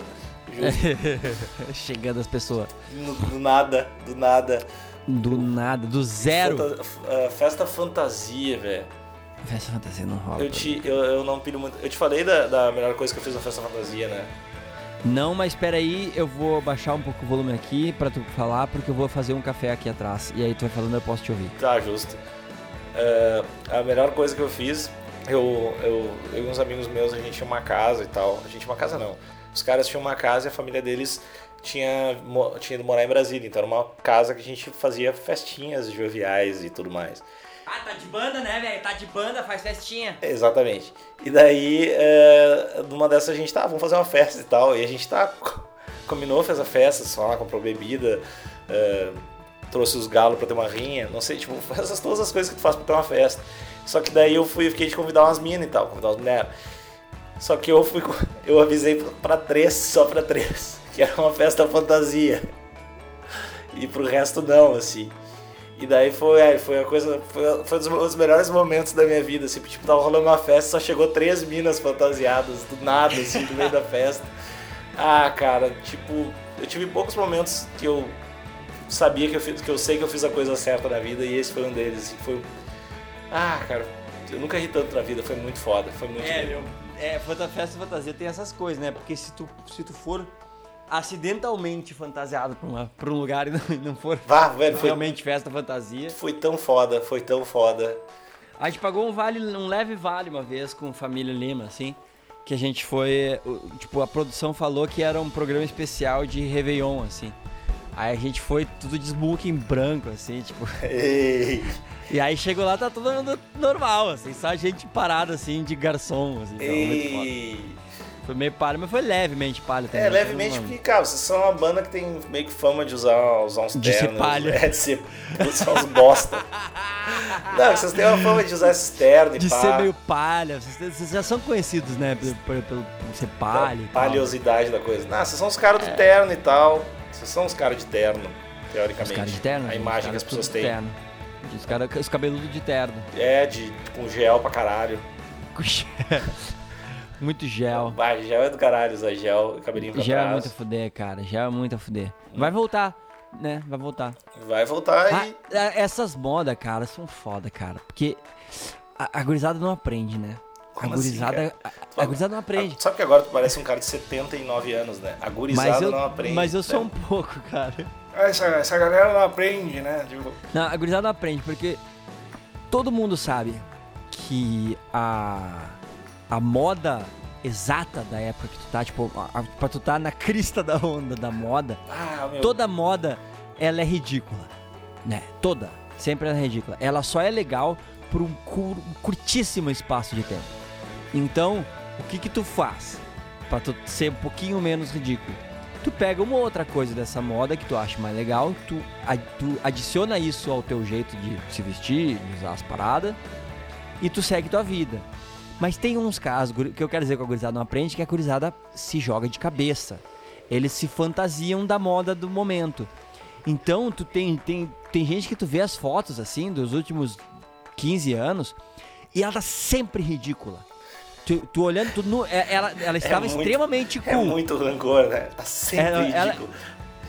(laughs)
Chegando as pessoas.
Do, do, nada, do nada.
Do nada, do zero.
Fanta, uh, festa fantasia, velho.
Festa fantasia não rola.
Eu, te, eu, eu não pilho muito. Eu te falei da, da melhor coisa que eu fiz na festa fantasia, né?
Não, mas espera aí, eu vou baixar um pouco o volume aqui para tu falar, porque eu vou fazer um café aqui atrás. E aí tu vai falando, eu posso te ouvir.
Tá, justo. Uh, a melhor coisa que eu fiz, eu, eu, eu e uns amigos meus, a gente tinha uma casa e tal. A gente tinha uma casa não. Os caras tinham uma casa e a família deles tinha, tinha ido morar em Brasília. Então era uma casa que a gente fazia festinhas joviais e tudo mais.
Ah, tá de banda, né, velho? Tá de banda, faz festinha.
Exatamente. E daí, é, numa dessas a gente tá, vamos fazer uma festa e tal. E a gente tá, (laughs) combinou, fez a festa, só lá, comprou bebida, é, trouxe os galos pra ter uma rinha, não sei, tipo, (laughs) essas todas as coisas que tu faz pra ter uma festa. Só que daí eu fui, fiquei de convidar umas minas e tal, convidar umas mulheres. Só que eu fui, (laughs) eu avisei pra três, só pra três, que era uma festa fantasia. E pro resto não, assim. E daí foi, foi a coisa, foi, foi um dos melhores momentos da minha vida, assim, tipo, tava rolando uma festa, só chegou três minas fantasiadas, do nada, assim, no meio da festa. Ah, cara, tipo, eu tive poucos momentos que eu sabia que eu, fiz, que eu sei que eu fiz a coisa certa na vida, e esse foi um deles, assim, foi... Ah, cara, eu nunca ri tanto na vida, foi muito foda, foi muito
É, meu, é, festa fantasia tem essas coisas, né, porque se tu, se tu for acidentalmente fantasiado pra, uma, pra um lugar e não, não for
Vá, velho,
realmente foi, festa fantasia.
Foi tão foda, foi tão foda.
A gente pagou um vale, um leve vale uma vez com família Lima, assim. Que a gente foi. Tipo, a produção falou que era um programa especial de Réveillon, assim. Aí a gente foi tudo de smoking branco, assim, tipo.
Ei.
E aí chegou lá, tá todo mundo normal, assim, só a gente parada, assim, de garçom, assim. foda.
Ei.
Foi meio palha, mas foi levemente palha também.
É,
não foi
levemente,
uma-
porque, cara, vocês são uma banda que tem meio que fama de usar, usar uns
De ser
ternos.
palha.
É, (laughs) de ser usar uns bosta. Não, vocês têm uma fama de usar esses ternos e
De
pá.
ser meio palha, vocês, vocês já são conhecidos, né, por- por ser palha tal.
Paliosidade da coisa. Não, vocês são os caras do terno e tal. Vocês são os caras de terno,
Os
teoricamente.
caras de terno?
A imagem que
os
as
caras
pessoas têm.
de terno. Os, cara, os cabeludos de terno.
É, de com gel pra caralho.
Gel. Muito gel.
Vai, gel é do caralho, usar gel cabelinho pra
Gel é
trás.
muito a fuder, cara. Gel é muito a fuder. Vai voltar, né? Vai voltar.
Vai voltar
Ah,
e.
ah, essas modas, cara, são foda, cara. Porque a, a gurizada não aprende, né? A
Como assim,
gurizada, a, a gurizada não aprende.
Sabe que agora tu parece um cara de 79 anos, né? A gurizada
eu,
não aprende.
mas eu sou
né?
um pouco, cara.
Ah, Essa, essa galera não aprende, né? Tipo,
Não, a gurizada não aprende, porque todo mundo sabe que a, a moda exata da época que tu tá, tipo, a, a- pra tu tá na crista da onda da moda,
ah,
toda moda, ela é ridícula, né? Toda, sempre ela é ridícula. Ela só é legal por um, cur- um curtíssimo espaço de tempo. Então, o que que tu faz pra tu ser um pouquinho menos ridículo? Tu pega uma outra coisa dessa moda que tu acha mais legal, tu, a- tu adiciona isso ao teu jeito de se vestir, de usar as paradas, e tu segue tua vida. Mas tem uns casos, que eu quero dizer que a gurizada não aprende, que a gurizada se joga de cabeça. Eles se fantasiam da moda do momento. Então, tu tem, tem, tem gente que tu vê as fotos, assim, dos últimos 15 anos, e ela tá sempre ridícula. Tu, tu olhando, tu, nu- é- ela, ela estava
muito-
extremamente
É
cool.
muito rancor, né? Tá sempre
Ela- ela-
ridículo.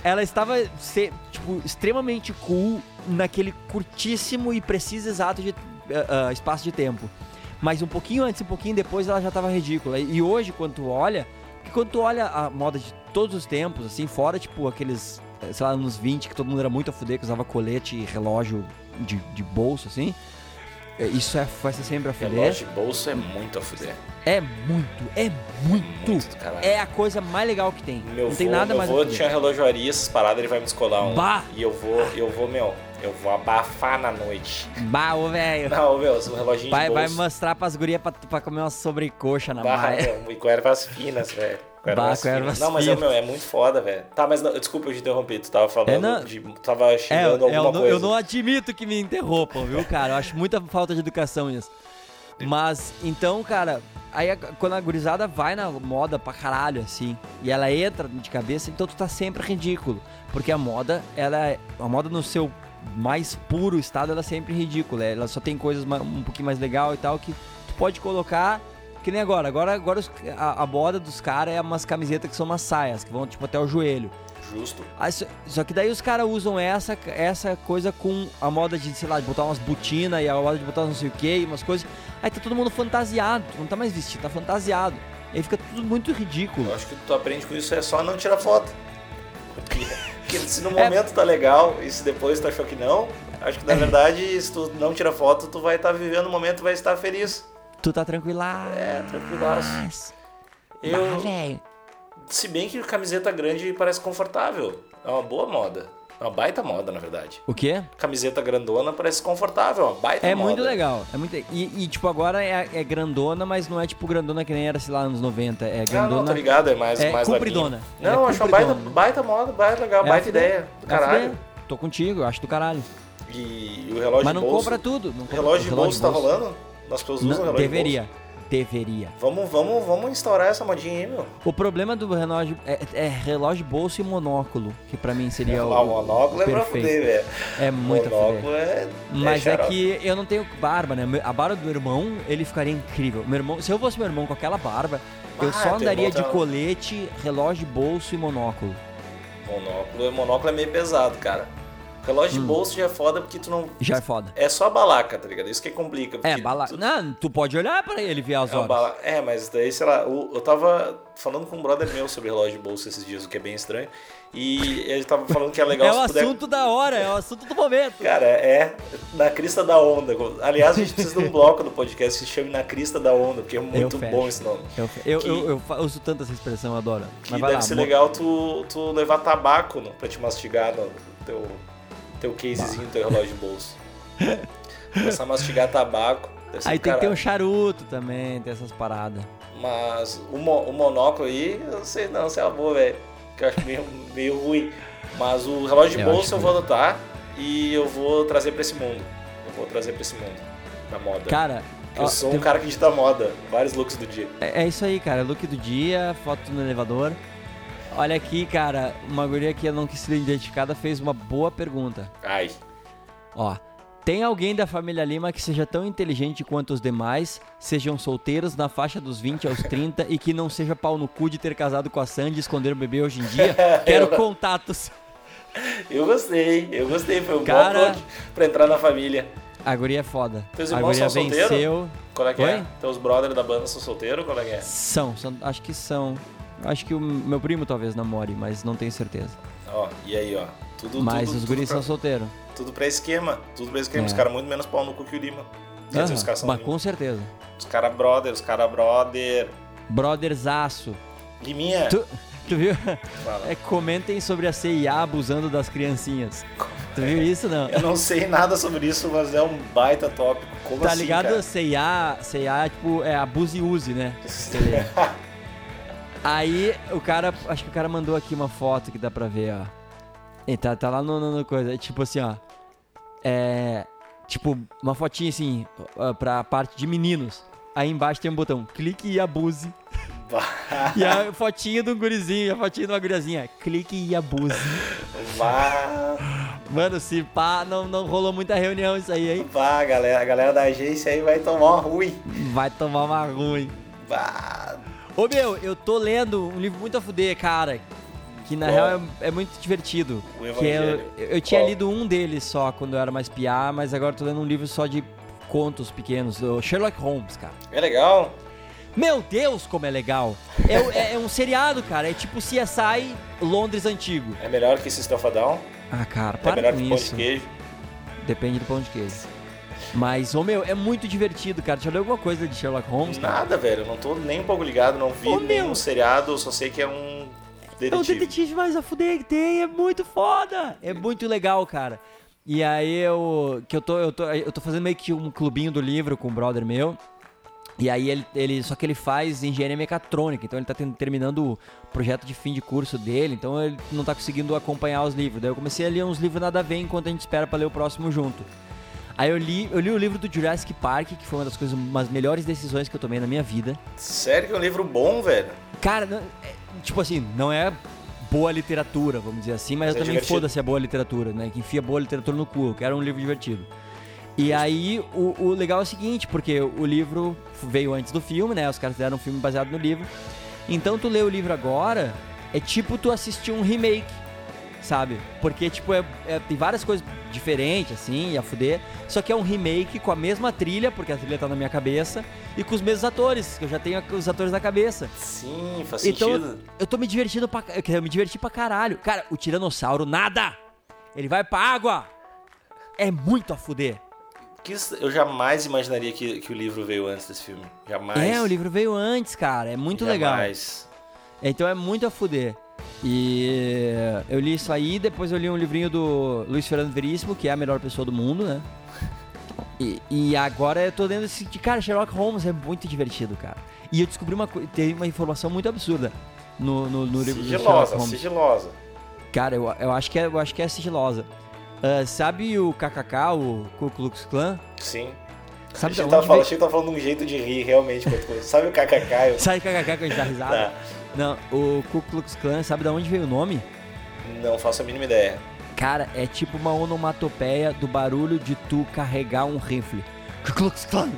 ela estava se- tipo, extremamente cool naquele curtíssimo e preciso exato de ah, ah, espaço de tempo. Mas um pouquinho antes, um pouquinho depois, ela já estava ridícula. E hoje, quando tu olha, que quando tu olha a moda de todos os tempos, assim, fora, tipo, aqueles, eh, sei lá, anos 20, que todo mundo era muito a fuder, que usava colete e relógio de, de bolso, assim. eh, Isso é, vai ser sempre a fuder.
Relógio de bolso é muito a fuder.
É muito, é muito.
Muito.
É a coisa mais legal que tem.
Meu
Não tem
vô,
nada
meu
mais
vô
fuder.
tinha relojoaria, essas paradas, ele vai me descolar um.
Bah!
E eu vou, eu vou, meu, eu vou abafar na noite.
Bah, ô, velho.
Não, meu, um reloginho
Vai,
de
vai
bolso.
mostrar pras gurias pra, pra comer uma sobrecoxa na
Bah, meu, e com ervas finas, velho. Com ervas
Bah, com
finas.
ervas
Não, mas é, meu, é muito foda, velho. Tá, mas não, desculpa eu te interromper, tu tava falando
É, não.
de. Tu tava
É,
xingando
eu,
alguma
não,
coisa.
eu não admito que me interrompam, viu, cara? Eu acho muita falta de educação isso. Mas, então, cara, aí quando a gurizada vai na moda pra caralho, assim, e ela entra de cabeça, então tu tá sempre ridículo. Porque a moda, ela é. A moda no seu mais puro estado, ela é sempre ridícula. Ela só tem coisas um pouquinho mais legal e tal que tu pode colocar. Que nem agora. Agora, agora os- a, a moda dos caras é umas camisetas que são umas saias, que vão tipo até o joelho.
Justo.
Aí, só, só que daí os caras usam essa, essa coisa com a moda de, sei lá, de botar umas botinas e a moda de botar não sei o que, umas coisas. Aí tá todo mundo fantasiado, não tá mais vestido, tá fantasiado. Aí fica tudo muito ridículo.
Eu acho que tu aprende com isso é só não tirar foto. Porque, (laughs) porque se no
É.
momento tá legal e se depois tu achou que não, acho que na verdade, se tu não tira foto, tu vai estar vivendo o momento e vai estar feliz.
Tu tá tranquila.
É, tranquilaço. Eu, se bem que camiseta grande parece confortável. É uma boa moda. É uma baita moda, na verdade.
O quê?
Camiseta grandona parece confortável, é uma baita
É
moda.
muito legal. É muito, e, e, tipo, agora é, é grandona, mas não é tipo grandona que nem era, sei lá, anos 90. É
Ah,
grandona.
não, tô ligado, é mais,
é
mais
compridona.
Não,
é
acho uma baita, baita moda, baita legal,
É
baita ideia. Do
É
caralho.
Tô contigo, eu acho do caralho.
E o relógio
mas não
de bolso.
compra tudo. Não compra-
relógio de
o
bolso tá rolando? As pessoas usam
Não,
relógio de
deveria.
bolso?
Deveria.
Vamos, vamos, vamos instaurar essa modinha aí, meu.
O problema do relógio é, é relógio, bolso e monóculo, que pra mim seria o,
Ah, o monóculo
o
é pra
perfeito.
fuder, velho.
É muito
monóculo é.
Mas é,
xarope.
que eu não tenho barba, né? A barba do meu irmão, ele ficaria incrível. Meu irmão, se eu fosse meu irmão com aquela barba, eu
Ah,
só
teu
andaria de
tá-
colete, relógio, bolso e monóculo.
Monóculo, monóculo é meio pesado, cara. Relógio de bolso já é foda porque tu não.
Já é foda.
É só a balaca, tá ligado? Isso que complica.
É,
porque
bala...
tu-
Não, tu pode olhar pra ele ver as
É,
horas.
bala- é, mas daí, sei lá, o- eu tava falando com um brother meu sobre relógio de bolso esses dias, o que é bem estranho. E ele tava falando que é legal (laughs)
É o
puder.
assunto da hora, é o assunto do momento.
Cara, é na crista da onda. Aliás, a gente precisa de um bloco do podcast que se chame Na Crista da Onda, porque é muito bom esse nome.
Eu, eu,
Que-
eu, eu uso tanto essa expressão, eu adoro.
Que deve
lá,
ser legal tu, tu levar tabaco no, pra te mastigar no teu, teu casezinho, teu relógio de bolso. (laughs) Começar a mastigar tabaco.
Aí tem que ter um charuto também, tem essas paradas.
Mas o, mo- o monóculo aí, eu não sei não se é uma boa, velho. Que eu acho meio, (laughs) meio ruim. Mas o relógio de
Eu
bolso eu vou adotar e eu vou trazer pra esse mundo. Eu vou trazer pra esse mundo da moda.
Cara,
eu
ó,
sou um cara que edita moda, vários looks do dia.
é, é isso aí, cara. Look do dia, foto no elevador. Olha aqui, cara, uma guria que não quis ser identificada fez uma boa pergunta.
Ai,
Ó, tem alguém da família Lima que seja tão inteligente quanto os demais, sejam solteiros na faixa dos 20 aos 30 e que não seja pau no cu de ter casado com a Sandy e esconder o bebê hoje em dia? (laughs) Quero contatos.
eu gostei, eu gostei. Foi um
Cara-
bom plot pra entrar na família.
A guria é foda.
Teus
a
irmãos
guria
são
venceu.
Qual é que é?
Oi?
Teus brothers da banda são solteiros? Qual é que é?
São, são, acho que são. Acho que o meu primo talvez namore, mas não tenho certeza.
Ó, e aí, ó. Tudo,
mas
tudo,
os guris são solteiros.
Tudo pra esquema. Tudo pra esquema.
É.
Os caras muito menos pau no cu que o Lima. Quer dizer, os caras são
mas
Lima.
com certeza.
Os caras brother, os caras brother.
Brotherzaço.
Liminha.
Tu, tu viu?
Fala.
É, comentem sobre a CIA abusando das criancinhas. (laughs) Tu viu isso, não?
Eu não sei nada sobre isso, mas é um baita tópico. Como
Tá
assim,
ligado? CIA, CIA, tipo, é abuse e use, né? (laughs) Aí o cara, acho que o cara mandou aqui uma foto que dá pra ver, ó. E tá, tá lá no, no, no coisa, tipo assim, ó. É. Tipo, uma fotinha assim, pra parte de meninos. Aí embaixo tem um botão, clique e abuse. E a fotinha do gurizinho, a fotinha de uma guriazinha, clique e abuse.
vá,
Mano, se pá, não, não rolou muita reunião isso aí, hein?
vá, galera. A galera da agência aí vai tomar uma ruim.
Vai tomar uma ruim.
Vá.
Ô meu, eu tô lendo um livro muito a fuder, cara. Que na
Qual?
real é, é muito divertido.
O
Que é, eu, eu tinha
Qual?
lido um deles só quando eu era mais piá, mas agora eu tô lendo um livro só de contos pequenos, do Sherlock Holmes, cara.
É legal?
Meu Deus, como é legal! É, é- é um seriado, cara. É tipo CSI Londres antigo.
É melhor que System of a Down?
Ah, cara,
É
para
melhor
com
que Pão
isso.
de Queijo?
Depende do pão de queijo. Mas, ô meu, é muito divertido, cara. Já leu alguma coisa de Sherlock Holmes, cara?
Nada, velho. Eu não tô nem um pouco ligado, não vi
Ô,
nenhum
meu.
seriado, eu só sei que é um
É o
detetive.
detetive mais a fuder que tem, é muito foda. É muito legal, cara. E aí eu que eu tô eu tô eu tô fazendo meio que um clubinho do livro com um brother meu. E aí ele, ele só que ele faz engenharia mecatrônica, então ele tá ten- terminando o projeto de fim de curso dele, então ele não tá conseguindo acompanhar os livros. Daí eu comecei a ler uns livros nada a ver enquanto a gente espera pra ler o próximo junto. Aí eu li, eu li o livro do Jurassic Park, que foi uma das coisas, umas melhores decisões que eu tomei na minha vida.
Sério que é um livro bom, velho?
Cara, não- é, tipo assim, não é boa literatura, vamos dizer assim, mas,
Mas é
eu também
divertido.
foda-se a boa literatura, né? Que enfia boa literatura no cu, eu quero um livro divertido. E aí, o, o legal é o seguinte, porque o livro veio antes do filme, né? Os caras fizeram um filme baseado no livro. Então, tu lê o livro agora, é tipo tu assistir um remake, sabe? Porque, tipo, é, é- tem várias coisas diferentes, assim, a fuder. Só que é um remake com a mesma trilha, porque a trilha tá na minha cabeça, e com os mesmos atores, que eu já tenho os atores na cabeça.
Sim, faz
Então,
sentido.
eu tô me divertindo pra. Eu me divertir pra caralho. Cara, o Tiranossauro nada! Ele vai pra água! É muito a fuder.
Eu jamais imaginaria que, que o livro veio antes desse filme. Jamais.
É, o livro veio antes, cara. É muito legal.
Jamais.
Então é muito a fuder. E eu li isso aí, depois eu li um livrinho do Luiz Fernando Veríssimo, que é a melhor pessoa do mundo, né? E, e agora eu tô lendo esse. de- Cara, Sherlock Holmes é muito divertido, cara. E eu descobri uma coisa. Tem uma informação muito absurda no, no, no livro do Sherlock
Sigilosa,
Holmes.
sigilosa.
Cara, eu, eu, acho que é, eu acho que é sigilosa. Ah, sabe o KKK, o Ku Klux Klan?
Sim.
Sabe
achei,
de
que tava falando, achei que tava falando de um jeito de rir, realmente. Sabe o KKK? Eu... (laughs)
Sabe o KKK que a gente dá risada?
Tá.
Não, o Ku Klux Klan, sabe de onde veio o nome?
Não faço a mínima ideia.
Cara, é tipo uma onomatopeia do barulho de tu carregar um rifle. Ku Klux Klan!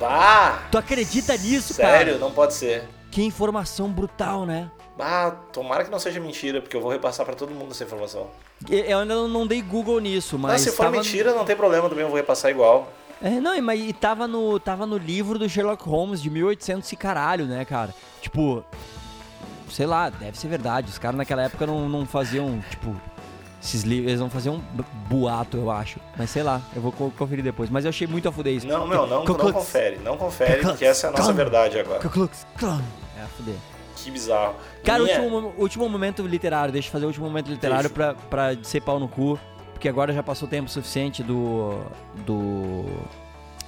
Bah!
Tu acredita nisso, cara?
Sério? Não pode ser.
Que informação brutal, né?
Ah, tomara que não seja mentira, porque eu vou repassar pra todo mundo essa informação.
Eu ainda não- não dei Google nisso, mas.
Não, se for
tava-
mentira, não tem problema também, eu vou repassar igual.
É, não, mas e tava no, tava no livro do Sherlock Holmes de 1800 e caralho, né, cara? Tipo, sei lá, deve ser verdade. Os caras naquela época não, não faziam, tipo, esses livros, eles não faziam bu- boato, eu acho. Mas sei lá, eu vou co- conferir depois. Mas eu achei muito a fuder isso.
Não, meu, não, não
Klux-
confere, não confere, que essa é a nossa verdade agora.
É a fuder.
Que bizarro.
Cara,
Minha-
último, mo- último momento literário, deixa eu fazer o último momento literário pra, pra ser pau no cu, porque agora já passou tempo suficiente do. do.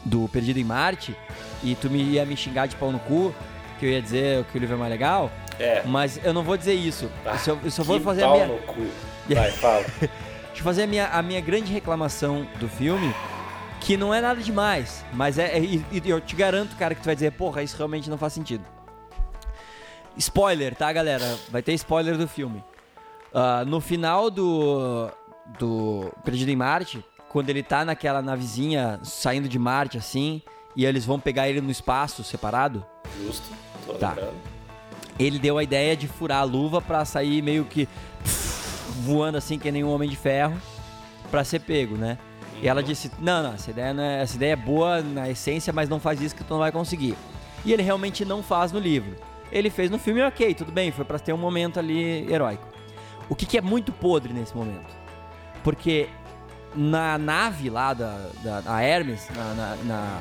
do Perdido em Marte, e tu me ia me xingar de pau no cu, que eu ia dizer que o livro é mais legal,
É.
mas eu não vou dizer isso.
Ah,
eu só, eu só vou fazer a minha.
no cu. Vai, fala. (laughs)
Deixa eu fazer a minha, a minha grande reclamação do filme, que não é nada demais, mas é. é- e, e eu te garanto, cara, que tu vai dizer, porra, isso realmente não faz sentido. Spoiler, tá, galera? Vai ter spoiler do filme. Ah, no final do. do Perdido em Marte, quando ele tá naquela navezinha saindo de Marte assim, e eles vão pegar ele no espaço separado,
Justo, tô
Tá.
lembrando.
Ele deu a ideia de furar a luva pra sair meio que voando assim que nem um homem de ferro pra ser pego, né? E ela disse: "Não, não, essa ideia não é, essa ideia é boa na essência, mas não faz isso que tu não vai conseguir". E ele realmente não faz no livro. Ele fez no filme, OK, tudo bem, foi pra ter um momento ali heróico. O que, que é muito podre nesse momento? Porque na nave lá da, da, da Hermes, na, na, na,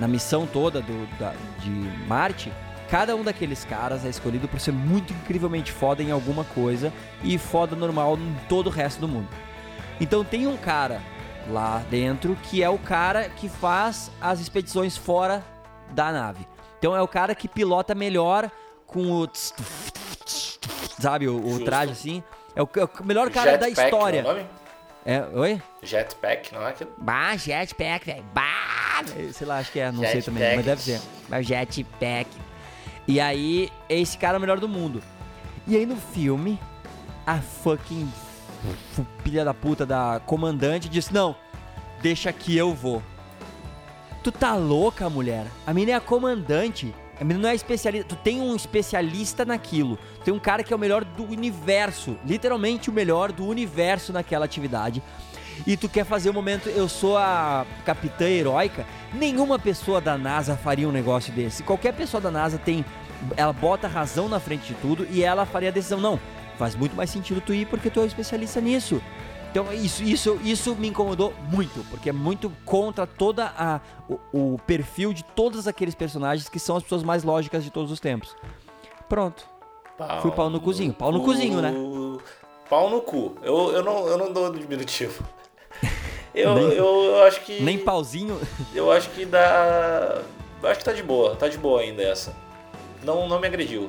na missão toda do, da, de Marte, cada um daqueles caras é escolhido por ser muito incrivelmente foda em alguma coisa e foda normal em todo o resto do mundo. Então tem um cara lá dentro que é o cara que faz as expedições fora da nave. Então é o cara que pilota melhor com o. tss, tuf, tuf, Sabe, o, o traje assim. É o, é o melhor cara da
Jetpack,
história.
não é o nome?
É, oi?
Jetpack, não é aquilo?
Bah, jetpack, velho. Bah! Sei lá, acho que é, não sei também,
Jetpack.
mas deve ser. Mas jetpack. E aí, esse cara é o melhor do mundo. E aí no filme, a fucking filha da puta da comandante disse: Não, deixa que eu vou. Tu tá louca, mulher? A menina é a comandante. A menina não é especialista. Tu tem um especialista naquilo. Tem um cara que é o melhor do universo. Literalmente o melhor do universo naquela atividade. E tu quer fazer o momento, eu sou a capitã heróica. Nenhuma pessoa da NASA faria um negócio desse. Qualquer pessoa da NASA tem. Ela bota a razão na frente de tudo e ela faria a decisão. Não, faz muito mais sentido tu ir porque tu é um especialista nisso. Então isso, isso, isso me incomodou muito, porque é muito contra toda a o, o perfil de todos aqueles personagens que são as pessoas mais lógicas de todos os tempos. Pronto. Fui pau no cozinho. Pau no cozinho, né?
Pau no cu. Eu, eu, não, eu não dou diminutivo. (laughs) Eu,
Nem-
eu, eu acho que.
Nem pauzinho.
Eu acho que dá. Eu acho que tá de boa, tá de boa ainda essa. Não, não me agrediu.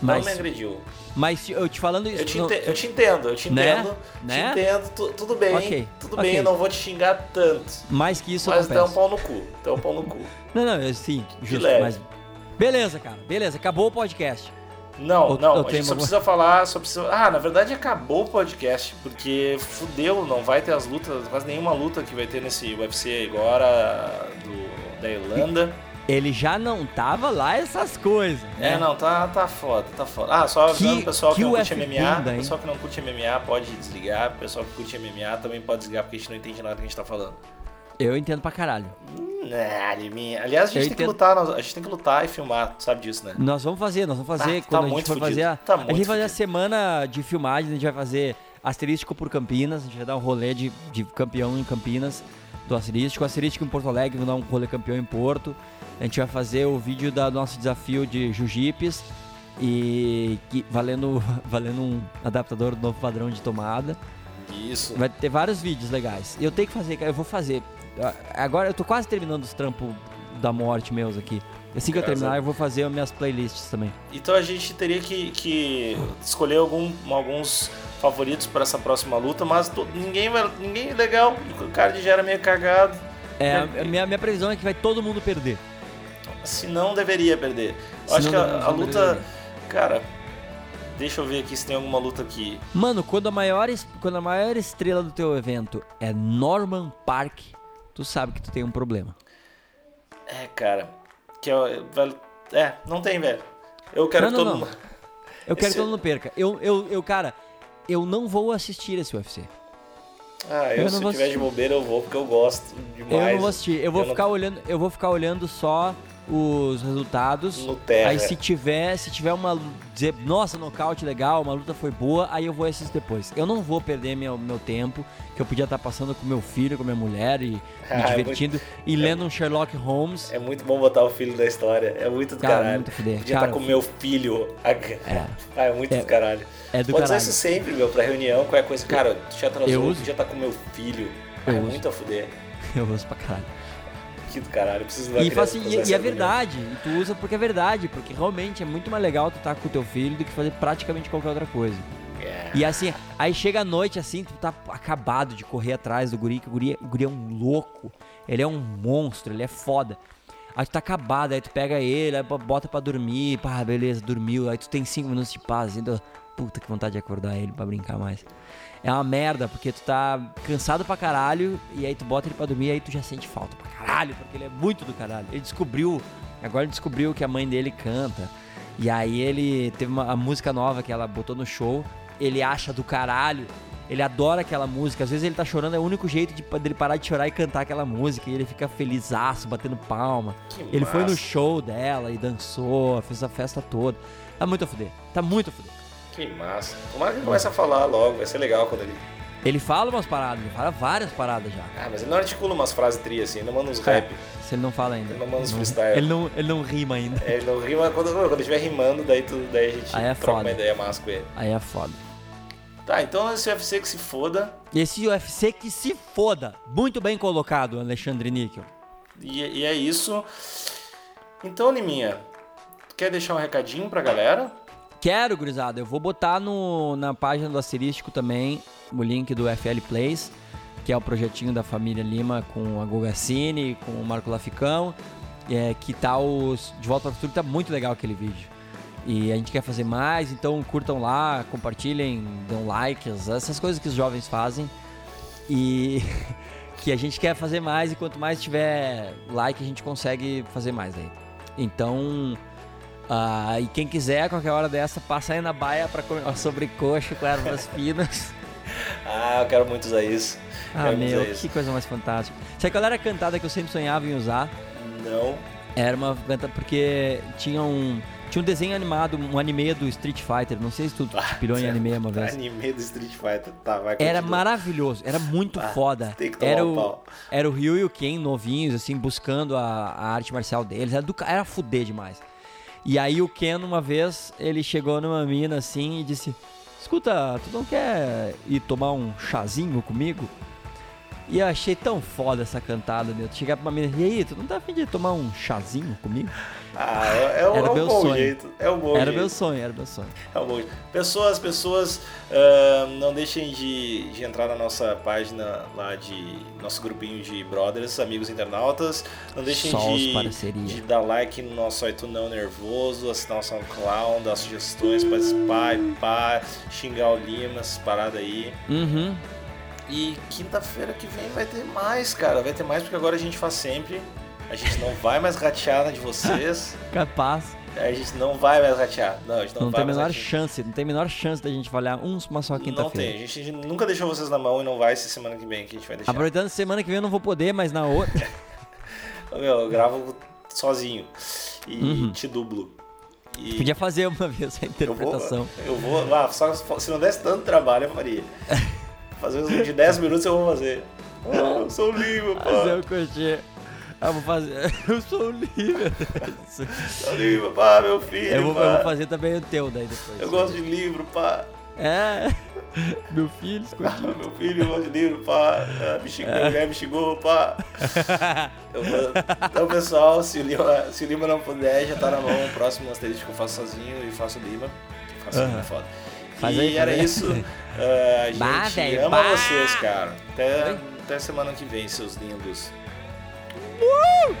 Não
Mas,
me agrediu.
mas eu te falando isso.
Eu te,
não-
ente- eu te entendo, eu te
Né?
entendo.
Né?
Te entendo, tu- tudo bem.
Ok,
Tudo
ok.
bem, eu não vou te xingar tanto.
Mais que isso
mas dá um pau no cu. Dá um pau no cu. (laughs)
Não, não, sim, justo. Mas... Beleza, cara. Beleza, acabou o podcast.
Não,
Ou-
não, a gente só
uma-
precisa falar, só precisa... Ah, na verdade acabou o podcast, porque fudeu, não vai ter as lutas, quase nenhuma luta que vai ter nesse UFC agora do, da Irlanda.
Ele já não tava lá essas coisas.
É,
né?
não, tá, tá foda, tá foda. Ah, só avisando
Que-
o pessoal que,
que
não curte MMA,
bunda,
pessoal que não curte MMA pode desligar, o pessoal que curte MMA também pode desligar porque a gente não entende nada que a gente tá falando.
Eu entendo pra caralho.
Hum, é. Aliás, a gente
Eu
tem que
entendo.
lutar, nós- a gente tem que lutar e filmar, tu sabe disso, né?
Nós vamos fazer, nós vamos fazer
Ah, tá
quando a gente
muito
for
fudido,
fazer a,
tá
a gente vai fazer a semana de filmagem, a gente vai fazer asterístico por Campinas, a gente vai dar um rolê de, de campeão em Campinas do asterístico, asterístico em Porto Alegre, vamos dar um rolê campeão em Porto. A gente vai fazer o vídeo do nosso desafio de jiu-jipes e que- valendo (laughs) valendo um adaptador do novo padrão de tomada.
Isso.
Vai ter vários vídeos legais. Eu tenho que fazer, cara, eu vou fazer. Agora eu tô quase terminando os trampos da morte meus aqui. Assim que eu terminar, eu vou fazer as minhas playlists também.
Então a gente teria que, que escolher algum, alguns favoritos para essa próxima luta, mas to- ninguém vai, ninguém é legal. O card já era meio cagado.
É, a minha, minha previsão é que vai todo mundo perder.
Se não deveria perder. Eu
Se
acho que a,
deveria
a luta,
perder.
cara, deixa eu ver aqui se tem alguma luta aqui.
Mano, quando a maior, quando a maior estrela do teu evento é Norman Park, tu sabe que tu tem um problema.
É, cara, que é, velho, é, não tem, velho. Eu quero
Não,
que
não,
todo
não.
mundo
Eu quero
Esse-
que todo mundo perca. Eu, eu, eu, cara, eu não vou assistir esse UFC.
Ah, eu,
Eu
se
não vou
tiver de
assistir.
bobeira eu vou, porque eu gosto demais.
eu não vou assistir. Eu vou
não-
ficar olhando, eu vou ficar olhando só os resultados.
Terra.
Aí se tiver, se tiver uma dizer, nossa, nocaute legal, uma luta foi boa, aí eu vou assistir depois. Eu não vou perder meu, meu tempo, que eu podia estar passando com meu filho, com minha mulher e (laughs) me
Ah, é
divertindo e lendo um Sherlock Holmes.
É muito bom botar o filho da história. É muito do
Cara,
caralho.
muito.
Podia
Cara,
estar com
o
meu filho. (laughs) Ah, é muito
É-
do caralho.
É do
Pode usar
caralho.
isso sempre, meu, pra reunião, qualquer coisa. Cara, tu já atrasou,
Eu uso.
podia estar com meu filho.
Eu
é
uso.
muito a fuder. (laughs)
Eu uso pra caralho.
Que do caralho. eu Preciso levar
E,
criança
assim, e, e é verdade, e tu usa porque é verdade, porque realmente é muito mais legal tu estar com o teu filho do que fazer praticamente qualquer outra coisa.
É.
E assim, aí chega a noite assim, tu tá acabado de correr atrás do guri, que o guri, o guri é um louco, ele é um monstro, ele é foda. Aí tu tá acabado, aí tu pega ele, aí bota pra dormir, pá, beleza, dormiu, aí tu tem cinco minutos de paz, ainda, puta que vontade de acordar ele pra brincar mais. É uma merda, porque tu tá cansado pra caralho, e aí tu bota ele pra dormir, aí tu já sente falta pra caralho, porque ele é muito do caralho. Ele descobriu, agora ele descobriu que a mãe dele canta, e aí ele teve uma música nova que ela botou no show, ele acha do caralho, ele adora aquela música, às vezes ele tá chorando, é o único jeito de, dele parar de chorar e cantar aquela música, e ele fica felizaço, batendo palma.
Que
Ele foi no
massa.
show dela e dançou, fez a festa toda. Tá muito a fuder, tá muito a fuder.
Que massa. Tomara que ele comece a falar logo, vai ser legal quando ele.
Ele fala umas paradas, ele fala várias paradas já.
Ah, mas ele não articula umas frases tri assim, ele não manda uns rap.
Se ele não fala ainda.
Ele não manda uns freestyle.
Ele não, ele não rima ainda.
É, ele não rima quando, quando ele estiver rimando, daí, tu, daí a gente
Aí é
troca
foda.
uma ideia massa com ele.
Aí é foda.
Tá, então esse UFC que se foda.
Esse UFC que se foda. Muito bem colocado, Alexandre Níquel.
E, e é isso. Então, Liminha, tu quer deixar um recadinho pra galera?
Quero, gurizada. Eu vou botar no, na página do Asterístico também o link do FL Plays, que é o projetinho da família Lima com a Gogacine, com o Marco Laficão, é, que tá os De Volta para o Futuro, tá muito legal aquele vídeo. E a gente quer fazer mais, então curtam lá, compartilhem, dão likes, essas coisas que os jovens fazem. E (laughs) que a gente quer fazer mais e quanto mais tiver like a gente consegue fazer mais aí. Então, ah, e quem quiser, qualquer hora dessa, passa aí na baia pra comer (laughs) uma sobrecoxa com ervas finas.
Ah, eu quero muito usar isso.
Ah,
Quero
meu,
isso.
que coisa mais fantástica. Sabe qual era a cantada que eu sempre sonhava em usar?
Não.
Era uma cantada porque tinha um, tinha um desenho animado, um anime do Street Fighter. Não sei se tu
Ah,
pirou em anime uma vez.
Anime do Street Fighter. Tá, vai
Era
continua.
maravilhoso, era muito
Ah,
foda.
tem que tomar
era
um
o,
pau.
era o Ryu e o Ken novinhos, assim, buscando a, a arte marcial deles. Era, do, era fuder demais. E aí o Ken, uma vez, ele chegou numa mina assim e disse: Escuta, tu não quer ir tomar um chazinho comigo? E eu achei tão foda essa cantada, meu. Chegar pra uma mina e aí, tu não tá afim de tomar um chazinho comigo?
Ah, é, é,
Era
é um
meu
bom
sonho.
jeito. É um bom
era
jeito.
meu sonho, era meu sonho.
É um bom jeito. Pessoas, pessoas, ah, não deixem de, de entrar na nossa página lá de nosso grupinho de brothers, amigos internautas. Não deixem de, de dar like no nosso iTunes não nervoso, assinar o SoundCloud, dar sugestões, participar, pá, xingar o Lima, essas paradas aí.
Uhum.
E quinta-feira que vem vai ter mais, cara. Vai ter mais porque agora a gente faz sempre. A gente não vai mais ratear na de vocês. (laughs)
Capaz.
A gente não vai mais ratear. Não, a gente não,
Não,
vai
tem a menor
ratear.
chance, não tem a menor chance da gente falhar um, uma só
Não tem.
quinta-feira.
A gente nunca deixou vocês na mão e não vai ser semana que vem que a gente vai deixar.
Aproveitando semana que vem eu não vou poder, mas na outra. (laughs)
Meu, eu gravo sozinho. E
Uhum.
te dublo. E
Podia fazer uma vez a
eu vou,
interpretação.
eu vou. Ah, só se não desse tanto trabalho, eu faria. (laughs) Fazer uns de 10 minutos eu vou fazer. Ah, eu sou livre, pá.
Fazer o coxê. Ah, vou fazer. (laughs) Eu sou livre.
Sou livre, pá, meu filho.
eu, vou, eu vou fazer também o teu daí depois.
Eu gosto de livro, pá.
É. (laughs) Meu filho
Ah,
escondido.
meu filho gosta de livro, pá. Ah, me xingou,
É.
me xingou, pá. (laughs) Eu Então, pessoal, se o, Lima, se o Lima não puder, já tá na mão. O próximo asterisco que eu faço sozinho e faço o Lima. Faço o Lima, foda.
Faz
e
aí,
era
aí.
isso. Ah, a gente
Bah, velho,
ama
bah.
vocês, cara. Até,
Oi?
até semana que vem, seus lindos.
Uh!